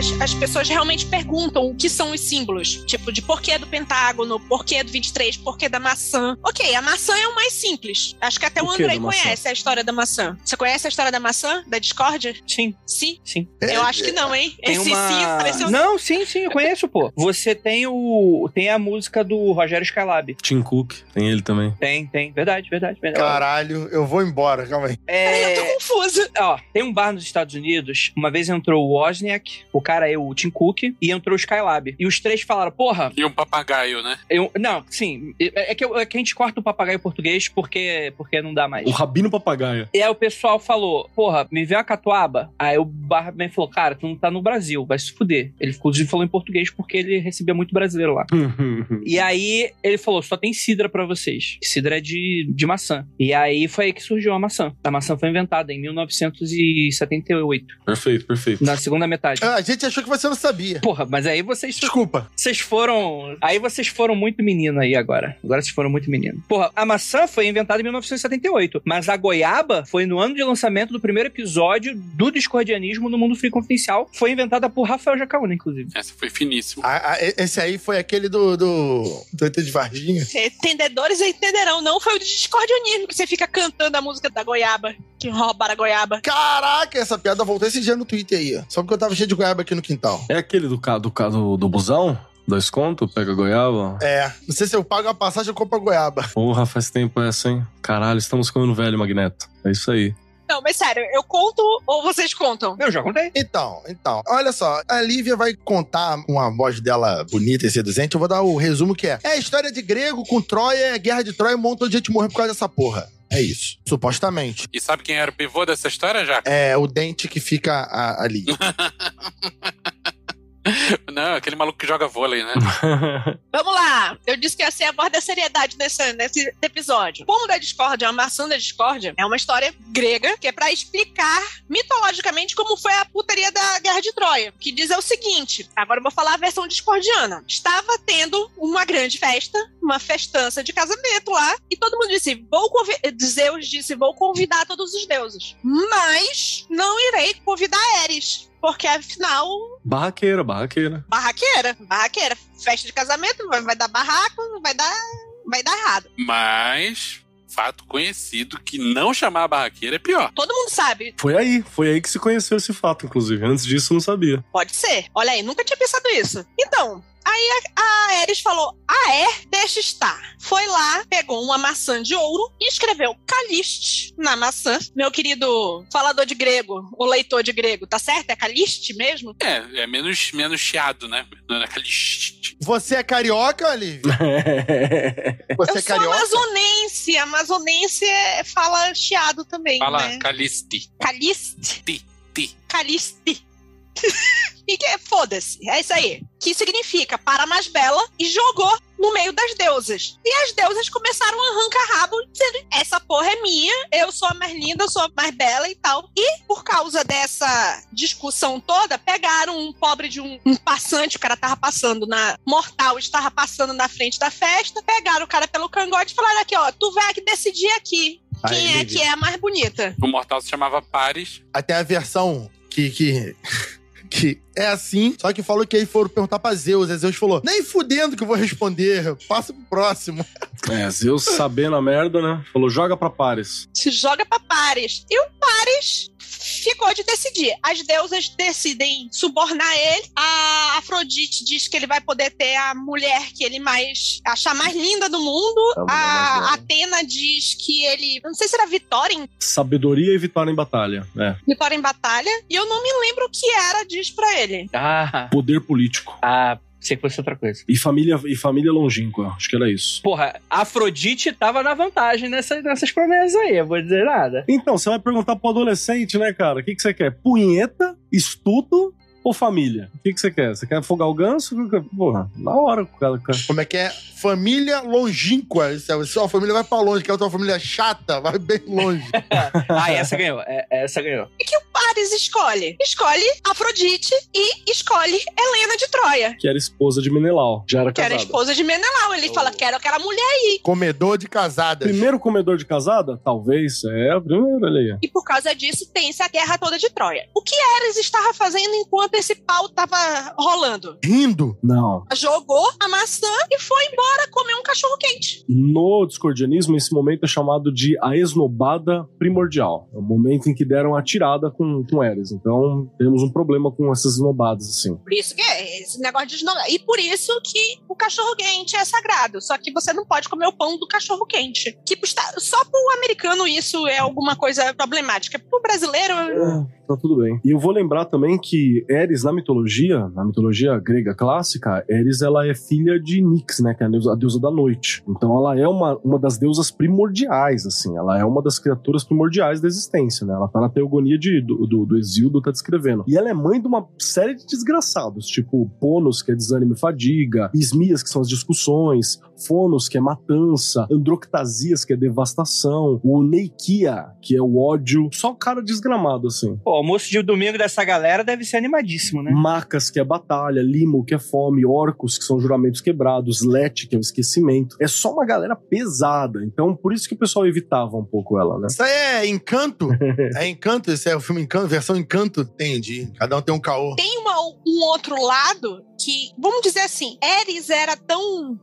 As, as pessoas realmente perguntam o que são os símbolos. Tipo, de porquê do pentágono, porquê do 23, porquê da maçã. Ok, a maçã é o mais simples. Acho que até o,
O maçã?
conhece a história da maçã. Você conhece a história da maçã? Da discórdia?
Sim,
Sim?
sim.
Eu acho que não, hein?
Tem
Esse
uma...
sim pareceu...
Não, sim, sim, eu conheço, pô. Você tem o. Tem a música do Rogério Skylab.
Tim Cook, tem ele também.
Tem, tem. Verdade, verdade, verdade.
Caralho, eu vou embora, calma aí.
Peraí, eu
É,
tô confusa.
ó, tem um bar nos Estados Unidos. Uma vez entrou o Wozniak, o cara, eu, o Tim Cook, e entrou o Skylab. E os três falaram, porra,
E um papagaio, né?
eu, não, sim, é, é que, eu- é que a gente corta o papagaio português porque, porque não dá mais.
O Rabino Papagaio.
E aí o pessoal falou, porra, me vê a catuaba? Aí o Barman falou, cara, tu não tá no Brasil, vai se fuder. Ele inclusive falou em português porque ele recebia muito brasileiro lá. E aí ele falou, só tem cidra pra vocês. Cidra é de, de maçã. E aí foi aí que surgiu a maçã. A maçã foi inventada em 1978,
perfeito, perfeito.
na segunda metade.
Ah, A gente achou que você não sabia.
Porra, mas aí vocês
Desculpa.
vocês foram. Aí vocês foram muito menino aí agora. Agora vocês foram muito menino. Porra, a maçã foi inventada em 1978, mas a goiaba foi no ano de lançamento do primeiro episódio do discordianismo no Mundo Free Confidencial. Foi inventada por Rafael Jacaúna, inclusive.
Essa foi finíssima.
Ah, ah, esse aí foi aquele do. do. do ET de Varginha.
Entendedores entenderão. Não foi o discordianismo que você fica cantando a música da goiaba, que roubaram a goiaba.
Caraca, essa piada voltou esse dia no Twitter aí, ó. Só porque eu tava cheio de goiaba aqui no quintal.
É aquele do, do, do, do busão? Dois conto? Pega goiaba?
É, não sei se eu pago a passagem ou compro a goiaba.
Porra, faz tempo essa, hein? Caralho, estamos ficando velho, Magneto. É isso aí.
Não, mas sério, eu conto ou vocês contam?
Eu já contei.
Então, então, olha só, a Lívia vai contar com a voz dela bonita e seduzente. Eu vou dar o resumo que é: é a história de grego com Troia, é a guerra de Troia, um montão de gente morreu por causa dessa porra. É isso, supostamente.
E sabe quem era o pivô dessa história, já?
É o dente que fica a- ali.
Não, aquele maluco que joga vôlei, né?
Vamos lá. Eu disse que ia ser a voz da seriedade nesse, nesse episódio. O Pomo da Discórdia, a maçã da Discórdia, é uma história grega que é pra explicar mitologicamente como foi a putaria da Guerra de Troia. Que diz é o seguinte: agora eu vou falar a versão discordiana. Estava tendo uma grande festa, uma festança de casamento lá, e todo mundo disse: vou convidar. Zeus disse: vou convidar todos os deuses. Mas não irei convidar Ares. Porque afinal
barraqueira, barraqueira.
barraqueira, barraqueira. Festa de casamento, vai, vai dar barraco, vai dar, vai dar errado.
Mas, fato conhecido que não chamar a barraqueira é pior.
Todo mundo sabe,
Foi aí, foi aí que se conheceu esse fato, inclusive. Antes disso, eu não sabia.
pode ser. Olha aí, nunca tinha pensado isso. Então, aí a, a Ares falou: Ah, é? Deixa estar. Foi lá, pegou uma maçã de ouro e escreveu Caliste na maçã. Meu querido falador de grego, o leitor de grego, tá certo? É Caliste mesmo?
É, é menos, menos chiado, né? Não é aquele...
Você é carioca, Lívia? Você
Eu
é
sou
carioca?
amazonense. Amazonense é- fala chiado também,
Fala
né?
Caliste.
Caliste.
Ti, ti.
Caliste. e que foda-se, é isso aí. Que significa para mais bela e jogou no meio das deusas. E as deusas começaram a arrancar rabo, dizendo: essa porra é minha, eu sou a mais linda, eu sou a mais bela e tal. E por causa dessa discussão toda, pegaram um pobre de um, um passante, o cara tava passando na. Mortal estava passando na frente da festa, pegaram o cara pelo cangote e falaram aqui, ó, tu vai que decidir aqui.
Aí,
Quem é
Lívia.
que é a mais bonita?
O mortal se chamava Paris.
Aí tem a versão que. que... Que é assim, só que falou que aí foram perguntar pra Zeus. Aí Zeus falou: Nem fudendo que eu vou responder, passa pro próximo.
É, Zeus sabendo a merda, né? Falou, joga pra pares.
se joga pra Pares. E o Pares ficou de decidir. As deusas decidem subornar ele. A Afrodite diz que ele vai poder ter a mulher que ele mais achar mais linda do mundo.
A mais
A
bela.
Atena diz que ele, não sei se era Vitória em,
Sabedoria e vitória em batalha. É.
Vitória em batalha, e eu não me lembro o que era diz pra ele.
Ah,
Poder político.
ah, sei que fosse outra coisa.
E família, e família longínqua. Acho que era isso.
Porra, Afrodite tava na vantagem nessa, nessas promessas aí, eu vou dizer nada.
Então, você vai perguntar pro adolescente, né, cara? O que, que você quer? Punheta, estudo ou família? O que, que você quer? Você quer afogar o ganso? Porra, na hora, cara. cara.
Como é que é? Família longínqua. Se a sua família vai pra longe, que a tua família é chata, vai bem longe.
Ah, essa ganhou, é- essa ganhou.
E que o Pares escolhe? Escolhe Afrodite e escolhe Helena de Troia,
Que era esposa de Menelau. Já era
que era
casada.
esposa de Menelau. Ele fala: quero aquela mulher aí.
Comedor de casadas.
Primeiro comedor de casada? Talvez. É, a primeira, olha aí.
E por causa disso tem-se a guerra toda de Troia. O que Ares estava fazendo enquanto esse pau tava rolando?
Rindo.
Não.
Jogou a maçã e foi embora comer um cachorro quente.
No discordianismo, esse momento é chamado de a esnobada primordial. É o momento em que deram a tirada com, com Eres. Então, temos um problema com essas esnobadas, assim.
Por isso que é esse negócio de esnobar. E por isso que o cachorro quente é sagrado. Só que você não pode comer o pão do cachorro quente. Que está- só pro americano isso é alguma coisa problemática. Pro brasileiro,
tá tudo bem. E eu vou lembrar também que Eris, na mitologia, na mitologia grega clássica, Eris ela é filha de Nix, né? Que é a deusa, a deusa da noite. Então ela é uma, uma das deusas primordiais, assim. Ela é uma das criaturas primordiais da existência, né? Ela tá na teogonia de, do, do, do Exildo, tá descrevendo. E ela é mãe de uma série de desgraçados, tipo Ponos, que é desânimo e fadiga, Ismias, que são as discussões, Fonos, que é matança, Androctasias, que é devastação, o Neikia, que é o ódio. Só cara desgramado, assim.
Pô, o almoço de domingo dessa galera deve ser animadíssimo, né?
Macas, que é batalha, Limo, que é fome, Orcos, que são juramentos quebrados, Let, que é o esquecimento. É só uma galera pesada. Então, por isso que o pessoal evitava um pouco ela, né?
Isso aí é Encanto? é Encanto? Esse é o filme Encanto, versão Encanto? Entendi. Cada um tem um caô.
Tem uma- um outro lado que, vamos dizer assim, Eris era tão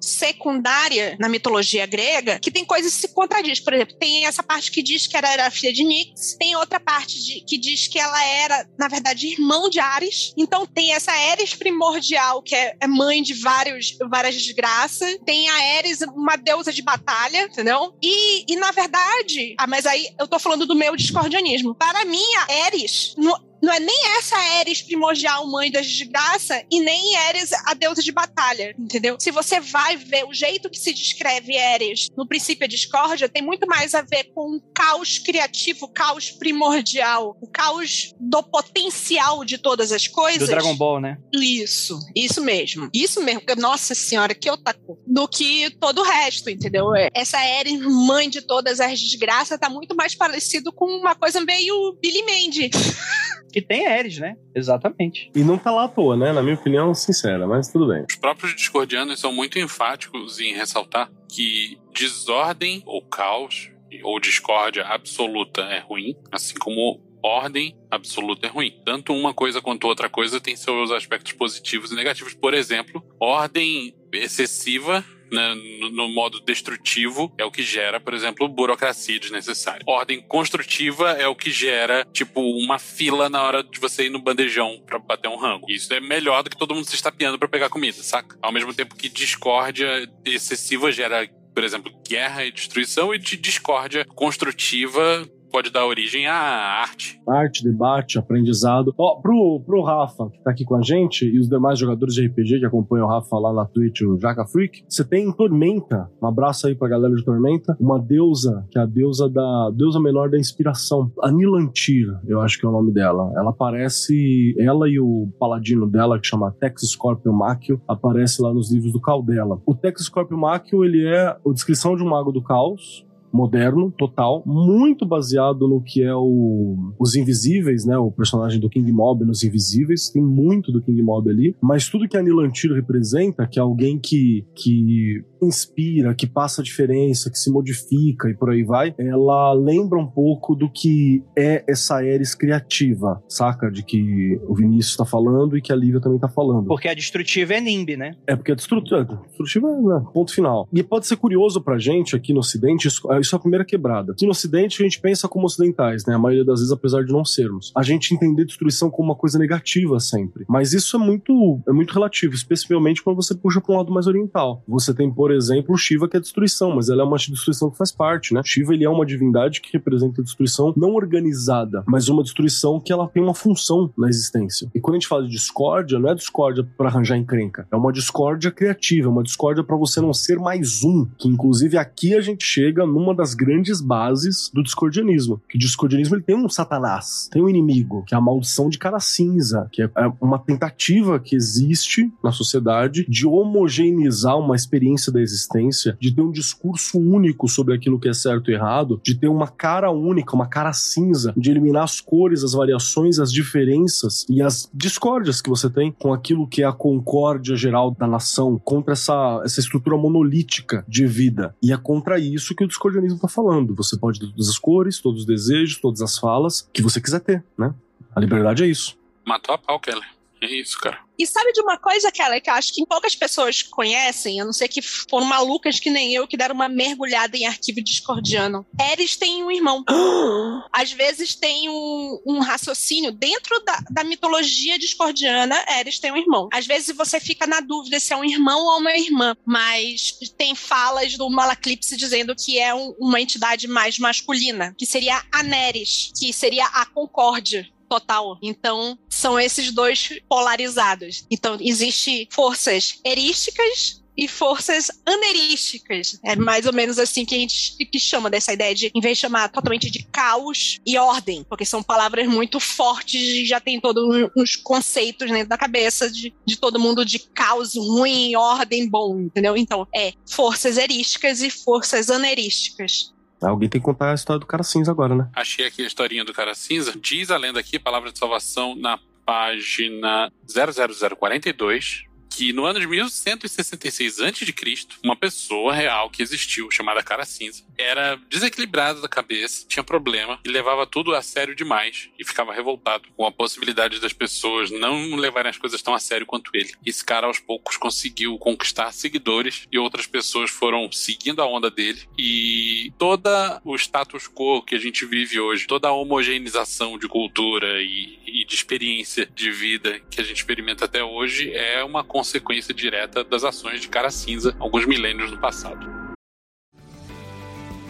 na mitologia grega que tem coisas que se contradiz. Por exemplo, tem essa parte que diz que ela era filha de Nix, tem outra parte de- que diz que ela era, na verdade, irmão de Ares. Então tem essa Eris primordial, que é, é mãe de vários, várias desgraças. Tem a Eris, uma deusa de batalha, entendeu? E, e na verdade, ah, mas aí eu tô falando do meu discordianismo. Para mim, a Eris não, não é nem essa Eris primordial, mãe das desgraças, e nem Eris a deusa de batalha, entendeu? Se você vai ver o jeito que se descreve Eris no princípio a discórdia, tem muito mais a ver com o caos criativo, o caos primordial, o caos do potencial de todas as coisas.
Do Dragon Ball, né?
Isso, isso mesmo. Isso mesmo. Nossa senhora, que otaku. Do que todo o resto, entendeu? É, Essa Eren, mãe de todas as desgraças, tá muito mais parecido com uma coisa meio Billy Mandy.
Que tem Ares, né? Exatamente.
E não tá lá à toa, né? Na minha opinião, sincera, mas tudo bem.
Os próprios discordianos são muito enfáticos em ressaltar que desordem ou caos ou discórdia absoluta é ruim, assim como ordem absoluta é ruim. Tanto uma coisa quanto outra coisa tem seus aspectos positivos e negativos. Por exemplo, ordem excessiva né, no, no modo destrutivo é o que gera, por exemplo, burocracia desnecessária. Ordem construtiva é o que gera, tipo, uma fila na hora de você ir no bandejão pra bater um rango. Isso é melhor do que todo mundo se estapeando pra pegar comida, saca? Ao mesmo tempo que discórdia excessiva gera, por exemplo, guerra e destruição, e de discórdia construtiva pode dar origem à arte.
Arte, debate, aprendizado. Ó, pro, pro Rafa, que tá aqui com a gente, e os demais jogadores de RPG que acompanham o Rafa lá na Twitch, o Jaca Freak, você tem Tormenta. Um abraço aí pra galera de Tormenta. Uma deusa, que é a deusa da. deusa menor da inspiração. A Nilantir, eu acho que é o nome dela. Ela aparece. Ela e o paladino dela, que chama Tex Scorpio Machio, aparece lá nos livros do Caldela. O Tex Scorpio Machio, ele é a descrição de um mago do caos, moderno, total, muito baseado no que é o, os Invisíveis, né? O personagem do King Mob nos Invisíveis, tem muito do King Mob ali, mas tudo que a Nilantir representa, que é alguém que, que inspira, que passa a diferença, que se modifica e por aí vai, ela lembra um pouco do que é essa Eris criativa, saca? De que o Vinícius tá falando e que a Lívia também tá falando.
Porque a destrutiva é Nimb, né?
É porque é destrutiva, destrutiva é né, ponto final. E pode ser curioso pra gente aqui no Ocidente, isso, isso é a primeira quebrada. Aqui no Ocidente a gente pensa como ocidentais, né? A maioria das vezes, apesar de não sermos. A gente entender destruição como uma coisa negativa sempre. Mas isso é muito, é muito relativo, especialmente quando você puxa pra um lado mais oriental. Você tem, por exemplo, Shiva, que é destruição, mas ela é uma destruição que faz parte, né? Shiva, ele é uma divindade que representa a destruição não organizada, mas uma destruição que ela tem uma função na existência. E quando a gente fala de discórdia, não é discórdia pra arranjar encrenca. É uma discórdia criativa, é uma discórdia pra você não ser mais um. Que inclusive aqui a gente chega numa das grandes bases do discordianismo. Que o discordianismo ele tem um satanás, tem um inimigo, que é a maldição de cara cinza, que é é uma tentativa que existe na sociedade de homogeneizar uma experiência da existência, de ter um discurso único sobre aquilo que é certo e errado, de ter uma cara única, uma cara cinza, de eliminar as cores, as variações, as diferenças e as discórdias que você tem com aquilo que é a concórdia geral da nação, contra essa, essa estrutura monolítica de vida. E é contra isso que o discordianismo tá falando. Você pode ter todas as cores, todos os desejos, todas as falas que você quiser ter, né? A liberdade é isso.
Matou a pau, Keller. É isso, cara.
E sabe de uma coisa, Keller, que eu acho que poucas pessoas conhecem, a não ser que foram malucas que nem eu, que deram uma mergulhada em arquivo discordiano. Eris tem um irmão. Às vezes tem um, um raciocínio dentro da, da mitologia discordiana, Eris tem um irmão. Às vezes você fica na dúvida se é um irmão ou uma irmã, mas tem falas do Malaclipse dizendo que é um- uma entidade mais masculina, que seria a Neres, que seria a concórdia total. Então, são esses dois polarizados. Então, existe forças erísticas e forças anerísticas. É mais ou menos assim que a gente que chama dessa ideia de, em vez de chamar totalmente de caos e ordem, porque são palavras muito fortes e já tem todos uns conceitos dentro da cabeça de, de todo mundo de caos ruim, ordem bom, entendeu? Então, é forças erísticas e forças anerísticas.
Alguém tem que contar a história do cara cinza agora, né?
Achei aqui a historinha do cara cinza. Diz a lenda aqui, palavra de salvação, na página 00042, que no ano de 1166 a.C., uma pessoa real que existiu, chamada Cara Cinza, era desequilibrada da cabeça, tinha problema e levava tudo a sério demais e ficava revoltado com a possibilidade das pessoas não levarem as coisas tão a sério quanto ele. Esse cara, aos poucos, conseguiu conquistar seguidores e outras pessoas foram seguindo a onda dele e toda o status quo que a gente vive hoje, toda a homogeneização de cultura e, e de experiência de vida que a gente experimenta até hoje é uma consequência direta das ações de Cara Cinza alguns milênios no passado.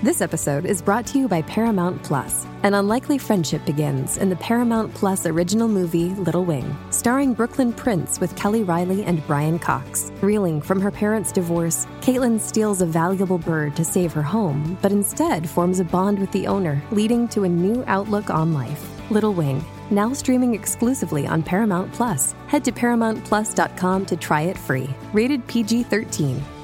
This episode is brought to you by Paramount Plus. An unlikely friendship begins in the Paramount Plus original movie Little Wing, starring Brooklyn Prince with Kelly Riley and Brian Cox. Reeling from her parents' divorce, Caitlin steals a valuable bird to save her home, but instead forms a bond with the owner, leading to a new outlook on life. Little Wing, now streaming exclusively on Paramount Plus. Head to ParamountPlus.com to try it free. Rated PG 13.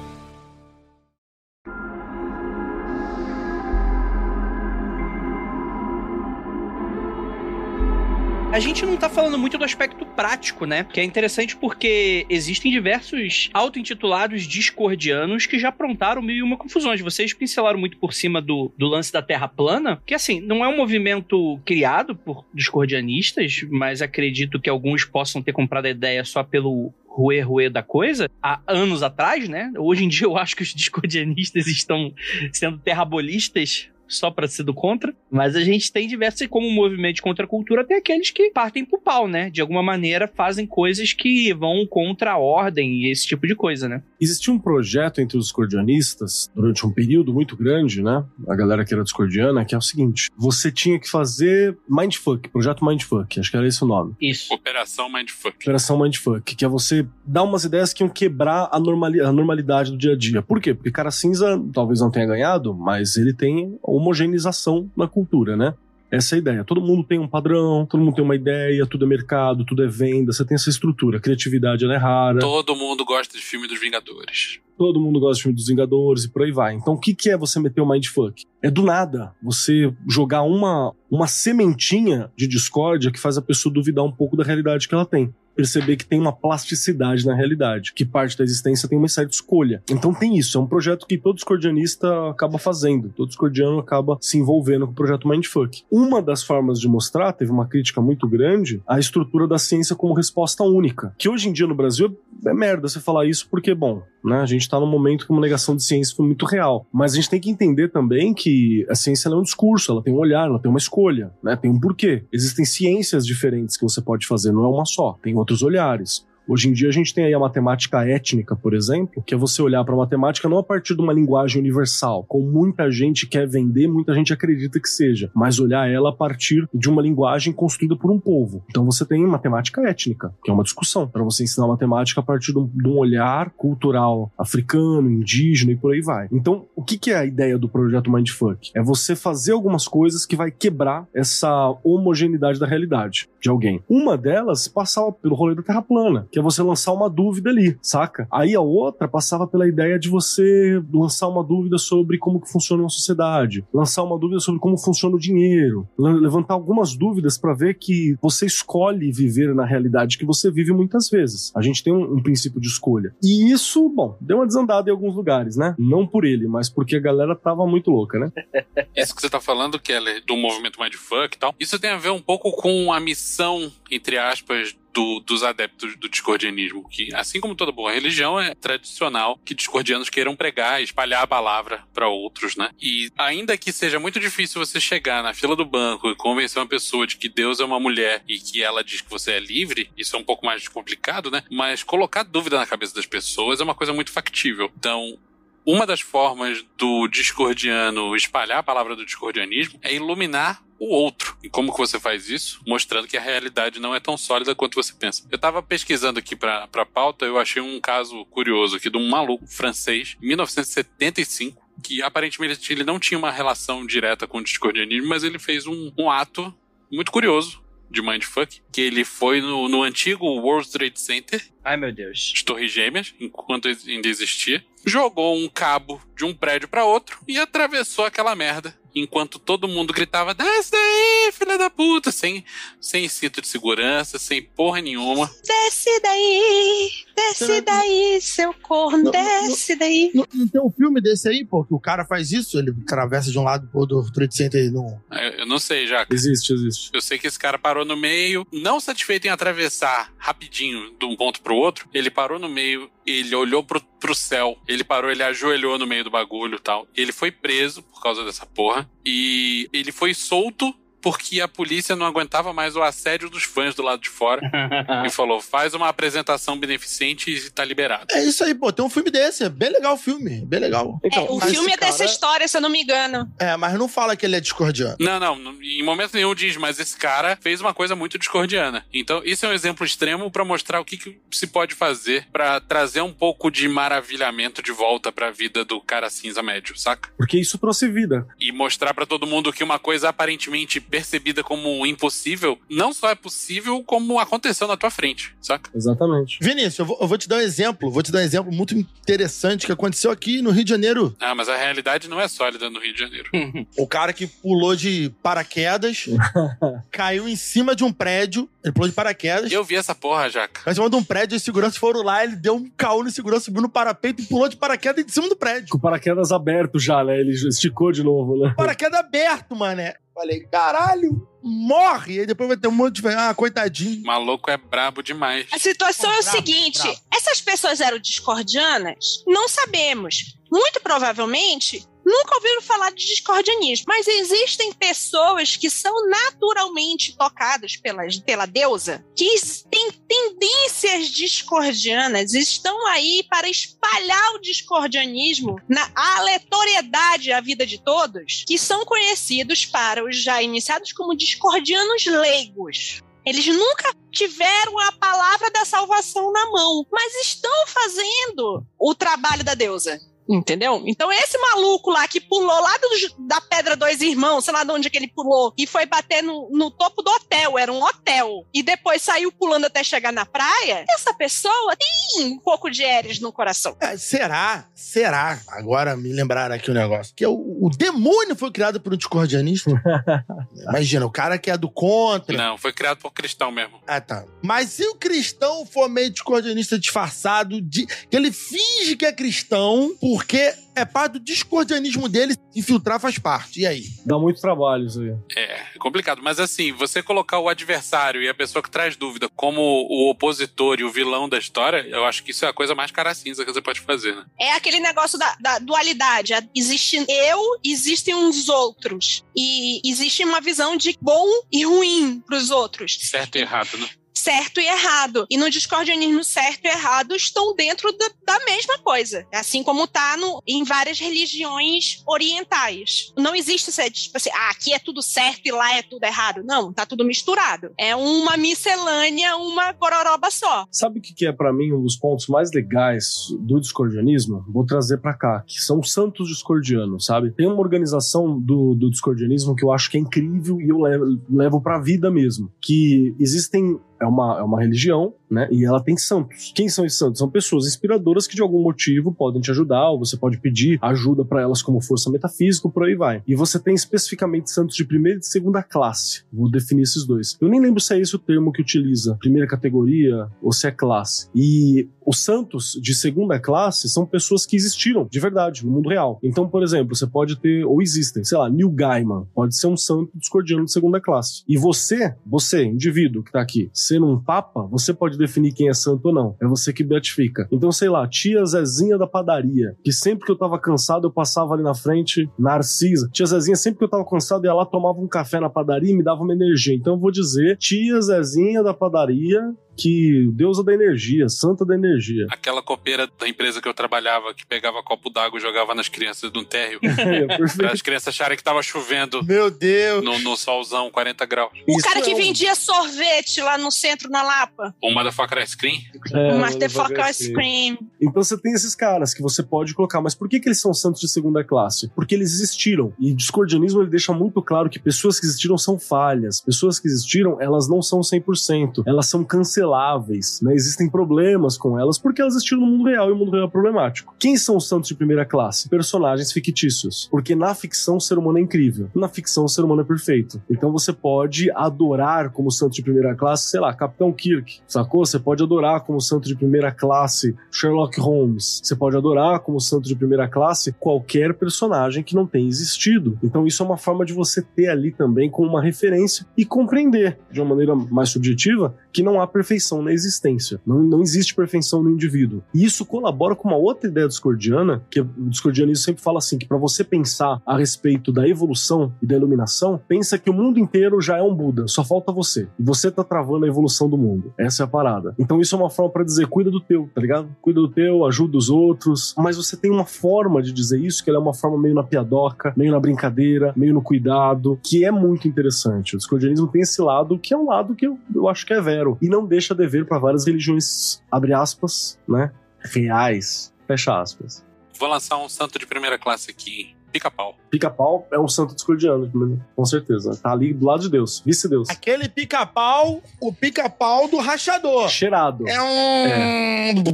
A gente não tá falando muito do aspecto prático, né? Que é interessante porque existem diversos auto-intitulados discordianos que já aprontaram mil e uma confusões. Vocês pincelaram muito por cima do, do lance da Terra plana, que assim, não é um movimento criado por discordianistas, mas acredito que alguns possam ter comprado a ideia só pelo ruê ruê da coisa, há anos atrás, né? Hoje em dia eu acho que os discordianistas estão sendo terrabolistas só para ser do contra, mas a gente tem diversos, como movimento de contracultura, tem aqueles que partem pro pau, né? De alguma maneira fazem coisas que vão contra a ordem e esse tipo de coisa, né?
Existia um projeto entre os discordianistas durante um período muito grande, né? A galera que era discordiana, que é o seguinte: você tinha que fazer Mindfuck, projeto Mindfuck, acho que era esse o nome.
Isso.
Operação Mindfuck.
Operação Mindfuck, que é você dar umas ideias que iam quebrar a, normali a normalidade do dia a dia. Por quê? Porque Cara Cinza talvez não tenha ganhado, mas ele tem homogeneização na cultura, né? Essa é a ideia. Todo mundo tem um padrão, todo mundo tem uma ideia, tudo é mercado, tudo é venda, você tem essa estrutura. A criatividade ela é rara.
Todo mundo gosta de filme dos Vingadores.
Todo mundo gosta de filme dos Vingadores e por aí vai. Então o que, que é você meter o Mindfuck? É do nada você jogar uma, uma sementinha de discórdia que faz a pessoa duvidar um pouco da realidade que ela tem perceber que tem uma plasticidade na realidade, que parte da existência tem uma certa escolha. Então tem isso, é um projeto que todo discordianista acaba fazendo, todo discordiano acaba se envolvendo com o projeto Mindfuck. Uma das formas de mostrar, teve uma crítica muito grande, a estrutura da ciência como resposta única, que hoje em dia no Brasil é merda você falar isso porque, bom, né, a gente tá num momento que uma negação de ciência foi muito real, mas a gente tem que entender também que a ciência é um discurso, ela tem um olhar, ela tem uma escolha, né, tem um porquê. Existem ciências diferentes que você pode fazer, não é uma só, tem outros olhares. Hoje em dia a gente tem aí a matemática étnica, por exemplo, que é você olhar para a matemática não a partir de uma linguagem universal, como muita gente quer vender, muita gente acredita que seja, mas olhar ela a partir de uma linguagem construída por um povo. Então você tem matemática étnica, que é uma discussão, para você ensinar matemática a partir de um, de um, olhar cultural africano, indígena e por aí vai. Então, o que, que é a ideia do projeto Mindfuck? É você fazer algumas coisas que vai quebrar essa homogeneidade da realidade de alguém. Uma delas passava pelo rolê da Terra plana, que é você lançar uma dúvida ali, saca? Aí a outra passava pela ideia de você lançar uma dúvida sobre como que funciona uma sociedade, lançar uma dúvida sobre como funciona o dinheiro, levantar algumas dúvidas para ver que você escolhe viver na realidade que você vive muitas vezes. A gente tem um, um princípio de escolha. E isso, bom, deu uma desandada em alguns lugares, né? Não por ele, mas porque a galera tava muito louca, né?
Isso que você tá falando, Keller, do movimento Mindfuck e tal, isso tem a ver um pouco com a missão, entre aspas, do, dos adeptos do discordianismo, que, assim como toda boa religião, é tradicional que discordianos queiram pregar, espalhar a palavra para outros, né? E ainda que seja muito difícil você chegar na fila do banco e convencer uma pessoa de que Deus é uma mulher e que ela diz que você é livre, isso é um pouco mais complicado, né? Mas colocar dúvida na cabeça das pessoas é uma coisa muito factível. Então, uma das formas do discordiano espalhar a palavra do discordianismo é iluminar o outro. E como que você faz isso? Mostrando que a realidade não é tão sólida quanto você pensa. Eu tava pesquisando aqui pra, pra pauta, eu achei um caso curioso aqui de um maluco francês, em 1975, que aparentemente ele não tinha uma relação direta com o discordianismo, mas ele fez um, um ato muito curioso de mindfuck, que ele foi no, no antigo World Trade Center,
Ai, meu Deus.
de Torres Gêmeas, enquanto ainda existia, jogou um cabo de um prédio pra outro e atravessou aquela merda. Enquanto todo mundo gritava, desce daí, filha da puta, sem, sem cinto de segurança, sem porra nenhuma.
Desce daí, desce daí, seu corno, desce daí.
Não, não tem um filme desse aí, pô, que o cara faz isso, ele atravessa de um lado pro outro do Trade Center e não.
Eu, eu não sei, já.
Existe, existe.
Eu sei que esse cara parou no meio, não satisfeito em atravessar rapidinho de um ponto pro outro, ele parou no meio, ele olhou pro, pro céu, ele parou, ele ajoelhou no meio do bagulho e tal. Ele foi preso por causa dessa porra e ele foi solto porque a polícia não aguentava mais o assédio dos fãs do lado de fora e falou: faz uma apresentação beneficente e tá liberado.
É isso aí, pô, tem um filme desse, é bem legal o filme, bem legal.
É, o
mas
filme é
cara-
dessa história, se eu não me engano.
É, mas não fala que ele é discordiano.
Não, não, em momento nenhum diz, mas esse cara fez uma coisa muito discordiana. Então, isso é um exemplo extremo pra mostrar o que, que se pode fazer pra trazer um pouco de maravilhamento de volta pra vida do cara cinza médio, saca?
Porque isso trouxe vida.
E mostrar pra todo mundo que uma coisa aparentemente percebida como impossível não só é possível, como aconteceu na tua frente, saca?
Exatamente.
Vinícius, eu vou, eu vou te dar um exemplo, vou te dar um exemplo muito interessante que aconteceu aqui no Rio de Janeiro.
Ah, mas a realidade não é sólida no Rio de Janeiro.
O cara que pulou de paraquedas, caiu em cima de um prédio, ele pulou de paraquedas.
Eu vi essa porra, Jaca.
Caiu em cima de um prédio, os seguranças foram lá, ele deu um caô no segurança, subiu no parapeito e pulou de paraquedas em cima do prédio.
Com paraquedas aberto já, né? Ele esticou de novo, né?
Paraquedas aberto, mané. Falei, caralho, morre. E aí depois vai ter um monte de. Ah, coitadinho.
O maluco é brabo demais.
A situação é o
Bravo,
seguinte:
bravo.
essas pessoas eram discordianas? Não sabemos. Muito provavelmente nunca ouviram falar de discordianismo, mas existem pessoas que são naturalmente tocadas pela, pela deusa, que têm tendências discordianas, estão aí para espalhar o discordianismo na aleatoriedade à vida de todos, que são conhecidos para os já iniciados como discordianos leigos. Eles nunca tiveram a palavra da salvação na mão, mas estão fazendo o trabalho da deusa. Entendeu? Então, esse maluco lá que pulou lá do- da Pedra Dois Irmãos, sei lá de onde é que ele pulou, e foi bater no, no topo do hotel, era um hotel, e depois saiu pulando até chegar na praia, essa pessoa tem um pouco de Eres no coração.
É, será? Será? Agora me lembraram aqui o negócio. Que é o, o demônio foi criado por um discordianista. Imagina, o cara que é do contra.
Não, foi criado por cristão mesmo.
Ah, tá. Mas se o cristão for meio discordianista disfarçado, de, que ele finge que é cristão, porque é parte do discordianismo dele, infiltrar faz parte. E aí?
Dá muito trabalho isso aí.
É, é complicado. Mas assim, você colocar o adversário e a pessoa que traz dúvida como o opositor e o vilão da história, eu acho que isso é a coisa mais cara cinza que você pode fazer, né?
É aquele negócio da, da dualidade. Existe eu, existem uns outros. E existe uma visão de bom e ruim pros outros.
Certo e errado, né?
Certo e errado. E no discordianismo, certo e errado estão dentro da, da mesma coisa. Assim como tá no, em várias religiões orientais. Não existe essa, tipo assim, ah, aqui é tudo certo e lá é tudo errado. Não, tá tudo misturado. É uma miscelânea, uma gororoba só.
Sabe o que é pra mim um dos pontos mais legais do discordianismo? Vou trazer pra cá, que são os santos discordianos, sabe? Tem uma organização do, do discordianismo que eu acho que é incrível e eu levo, levo pra vida mesmo. Que existem. É uma, é uma religião, né? E ela tem santos. Quem são esses santos? São pessoas inspiradoras que de algum motivo podem te ajudar, ou você pode pedir ajuda pra elas como força metafísica, por aí vai. E você tem especificamente santos de primeira e de segunda classe. Vou definir esses dois. Eu nem lembro se é esse o termo que utiliza, primeira categoria ou se é classe. E os santos de segunda classe são pessoas que existiram de verdade no mundo real. Então, por exemplo, você pode ter, ou existem, sei lá, Neil Gaiman, pode ser um santo discordiano de segunda classe. E você, você, indivíduo que tá aqui, sendo um papa, você pode definir quem é santo ou não. É você que beatifica. Então, sei lá, tia Zezinha da padaria, que sempre que eu tava cansado, eu passava ali na frente, Narcisa. Tia Zezinha, sempre que eu tava cansado, ia lá, tomava um café na padaria e me dava uma energia. Então, eu vou dizer, tia Zezinha da padaria que deusa da energia, santa da energia.
Aquela copeira da empresa que eu trabalhava que pegava copo d'água e jogava nas crianças de um térreo.
É,
as crianças acharem que tava chovendo
Meu Deus.
no, no solzão, 40 graus.
O
Isso
cara que
é um-
vendia sorvete lá no centro, na Lapa.
O Motherfucker Ice Cream.
É,
o
um
Motherfucker Ice. Cream.
Então você tem esses caras que você pode colocar, mas por que, que eles são santos de segunda classe? Porque eles existiram. E o discordianismo ele deixa muito claro que pessoas que existiram são falhas. Pessoas que existiram, elas não são 100%. Elas são canceláveis, né? Existem problemas com elas porque elas existiram no mundo real e o mundo real é problemático. Quem são os santos de primeira classe? Personagens fictícios. Porque na ficção o ser humano é incrível. Na ficção o ser humano é perfeito. Então você pode adorar como santo de primeira classe, sei lá, Capitão Kirk, sacou? Você pode adorar como santo de primeira classe Sherlock Holmes. Você pode adorar como santo de primeira classe qualquer personagem que não tenha existido. Então isso é uma forma de você ter ali também como uma referência e compreender de uma maneira mais subjetiva que não há perfeição na existência. Não, não existe perfeição no indivíduo. E isso colabora com uma outra ideia discordiana, que o discordianismo sempre fala assim, que para você pensar a respeito da evolução e da iluminação, pensa que o mundo inteiro já é um Buda, só falta você. E você tá travando a evolução do mundo. Essa é a parada. Então isso é uma forma para dizer, cuida do teu, tá ligado? Cuida do teu, ajuda os outros. Mas você tem uma forma de dizer isso, que ela é uma forma meio na piadoca, meio na brincadeira, meio no cuidado, que é muito interessante. O discordianismo tem esse lado, que é um lado que eu, eu acho que é vero. E não deixa dever para várias religiões, abre aspas, né? Reais. Fecha aspas.
Vou lançar um santo de primeira classe aqui. Pica-pau.
Pica-pau é um santo discordiano, com certeza. Tá ali do lado de Deus, vice-deus.
Aquele pica-pau, o pica-pau do rachador.
Cheirado.
É um.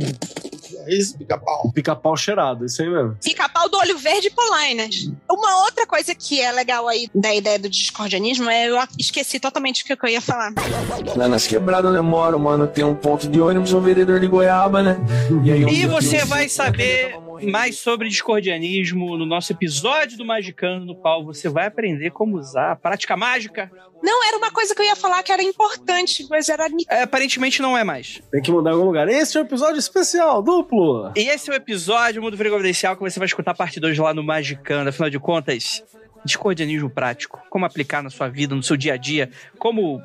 É isso, pica-pau.
O pica-pau cheirado, isso aí mesmo.
Pica-pau do olho verde e Polainas. Uma outra coisa que é legal aí da ideia do discordianismo é eu esqueci totalmente o que eu ia falar.
Lá nas quebradas onde eu moro, mano, tem um ponto de ônibus, um vendedor de goiaba, né? E, aí,
E você vai saber mais sobre discordianismo no nosso episódio do Magicano, no qual você vai aprender como usar a prática mágica.
Não, era uma coisa que eu ia falar que era importante, mas era.
É, aparentemente não é mais.
Tem que mandar em algum lugar. Esse é um episódio especial, duplo.
E esse é o episódio Mundo Frequencial que você vai escutar a parte 2 lá no Magicando. Afinal de contas, discordianismo prático. Como aplicar na sua vida, no seu dia a dia. Como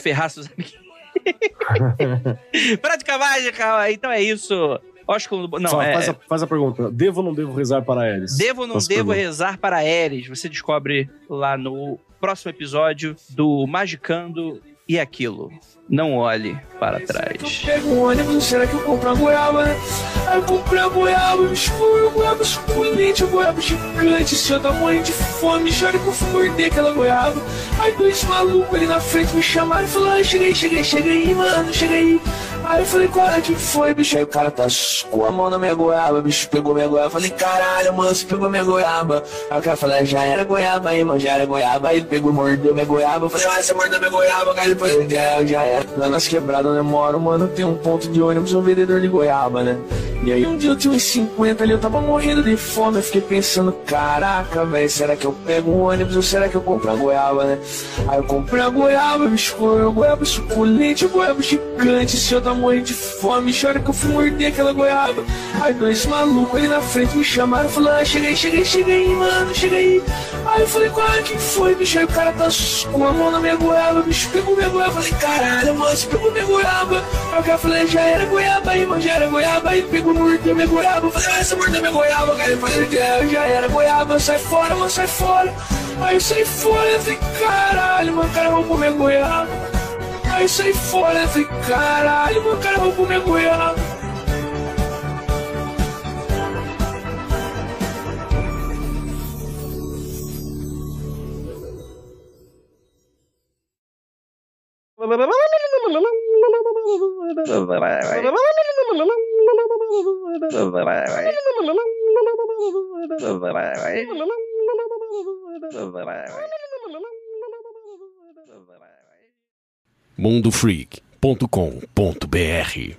ferrar seus amigos. Prática mágica. Então é isso. Ósculo. Não,
Fala,
é.
faz, a, faz a pergunta. Devo ou não devo rezar para Ares?
Devo ou não
a
devo
pergunta.
rezar para Ares? Você descobre lá no próximo episódio do Magicando e aquilo. Não olhe para trás.
Pego um ônibus, será que eu compro uma goiaba, né? Aí eu comprei a goiaba, me escuro, goiaba suculente, goiaba gigante, seu tamanho de fome, chora que eu fui morder aquela goiaba. Aí dois malucos ali na frente me chamaram e falaram, ah, cheguei, cheguei, cheguei mano, cheguei aí. Eu falei, qual é que foi, bicho? Aí o cara tá com a mão na minha goiaba, bicho, pegou minha goiaba. Falei, caralho, mano, você pegou minha goiaba. Aí o cara falou, "Ah, já era goiaba aí, mano, já era goiaba. Aí ele pegou, mordeu minha goiaba. Eu falei, ah, você mordeu minha goiaba, cara. Ele falou, já, já era. Lá nas quebradas onde eu moro, mano, tem um ponto de ônibus, um vendedor de goiaba, né? E aí um dia eu tinha uns 50 ali, eu tava morrendo de fome, eu fiquei pensando, caraca, velho, será que eu pego um ônibus ou será que eu compro uma goiaba, né? Aí eu comprei a goiaba, bicho, a goiaba suculente, a goiaba gigante, se eu tava morrendo de fome, chora que eu fui morder aquela goiaba. Aí dois malucos ali na frente me chamaram falaram, ah, cheguei, cheguei, cheguei mano, cheguei aí. Eu falei, qual é que foi, bicho? Aí o cara tá com a mão na minha goiaba, bicho, pegou minha goiaba, falei, caralho, mano, você pegou minha goiaba. Aí o cara falou, já era goiaba aí, mano, já era goiaba, aí pegou, mordeu minha goiaba, falei, ah, você mordeu minha goiaba, cara, eu falei, já, já era goiaba, sai fora, mano, sai fora. Aí eu saí fora, eu falei, caralho, mano, o cara roubou minha goiaba. Aí saí fora, falei, caralho, o cara roubou minha goiaba.
mundofreak.com.br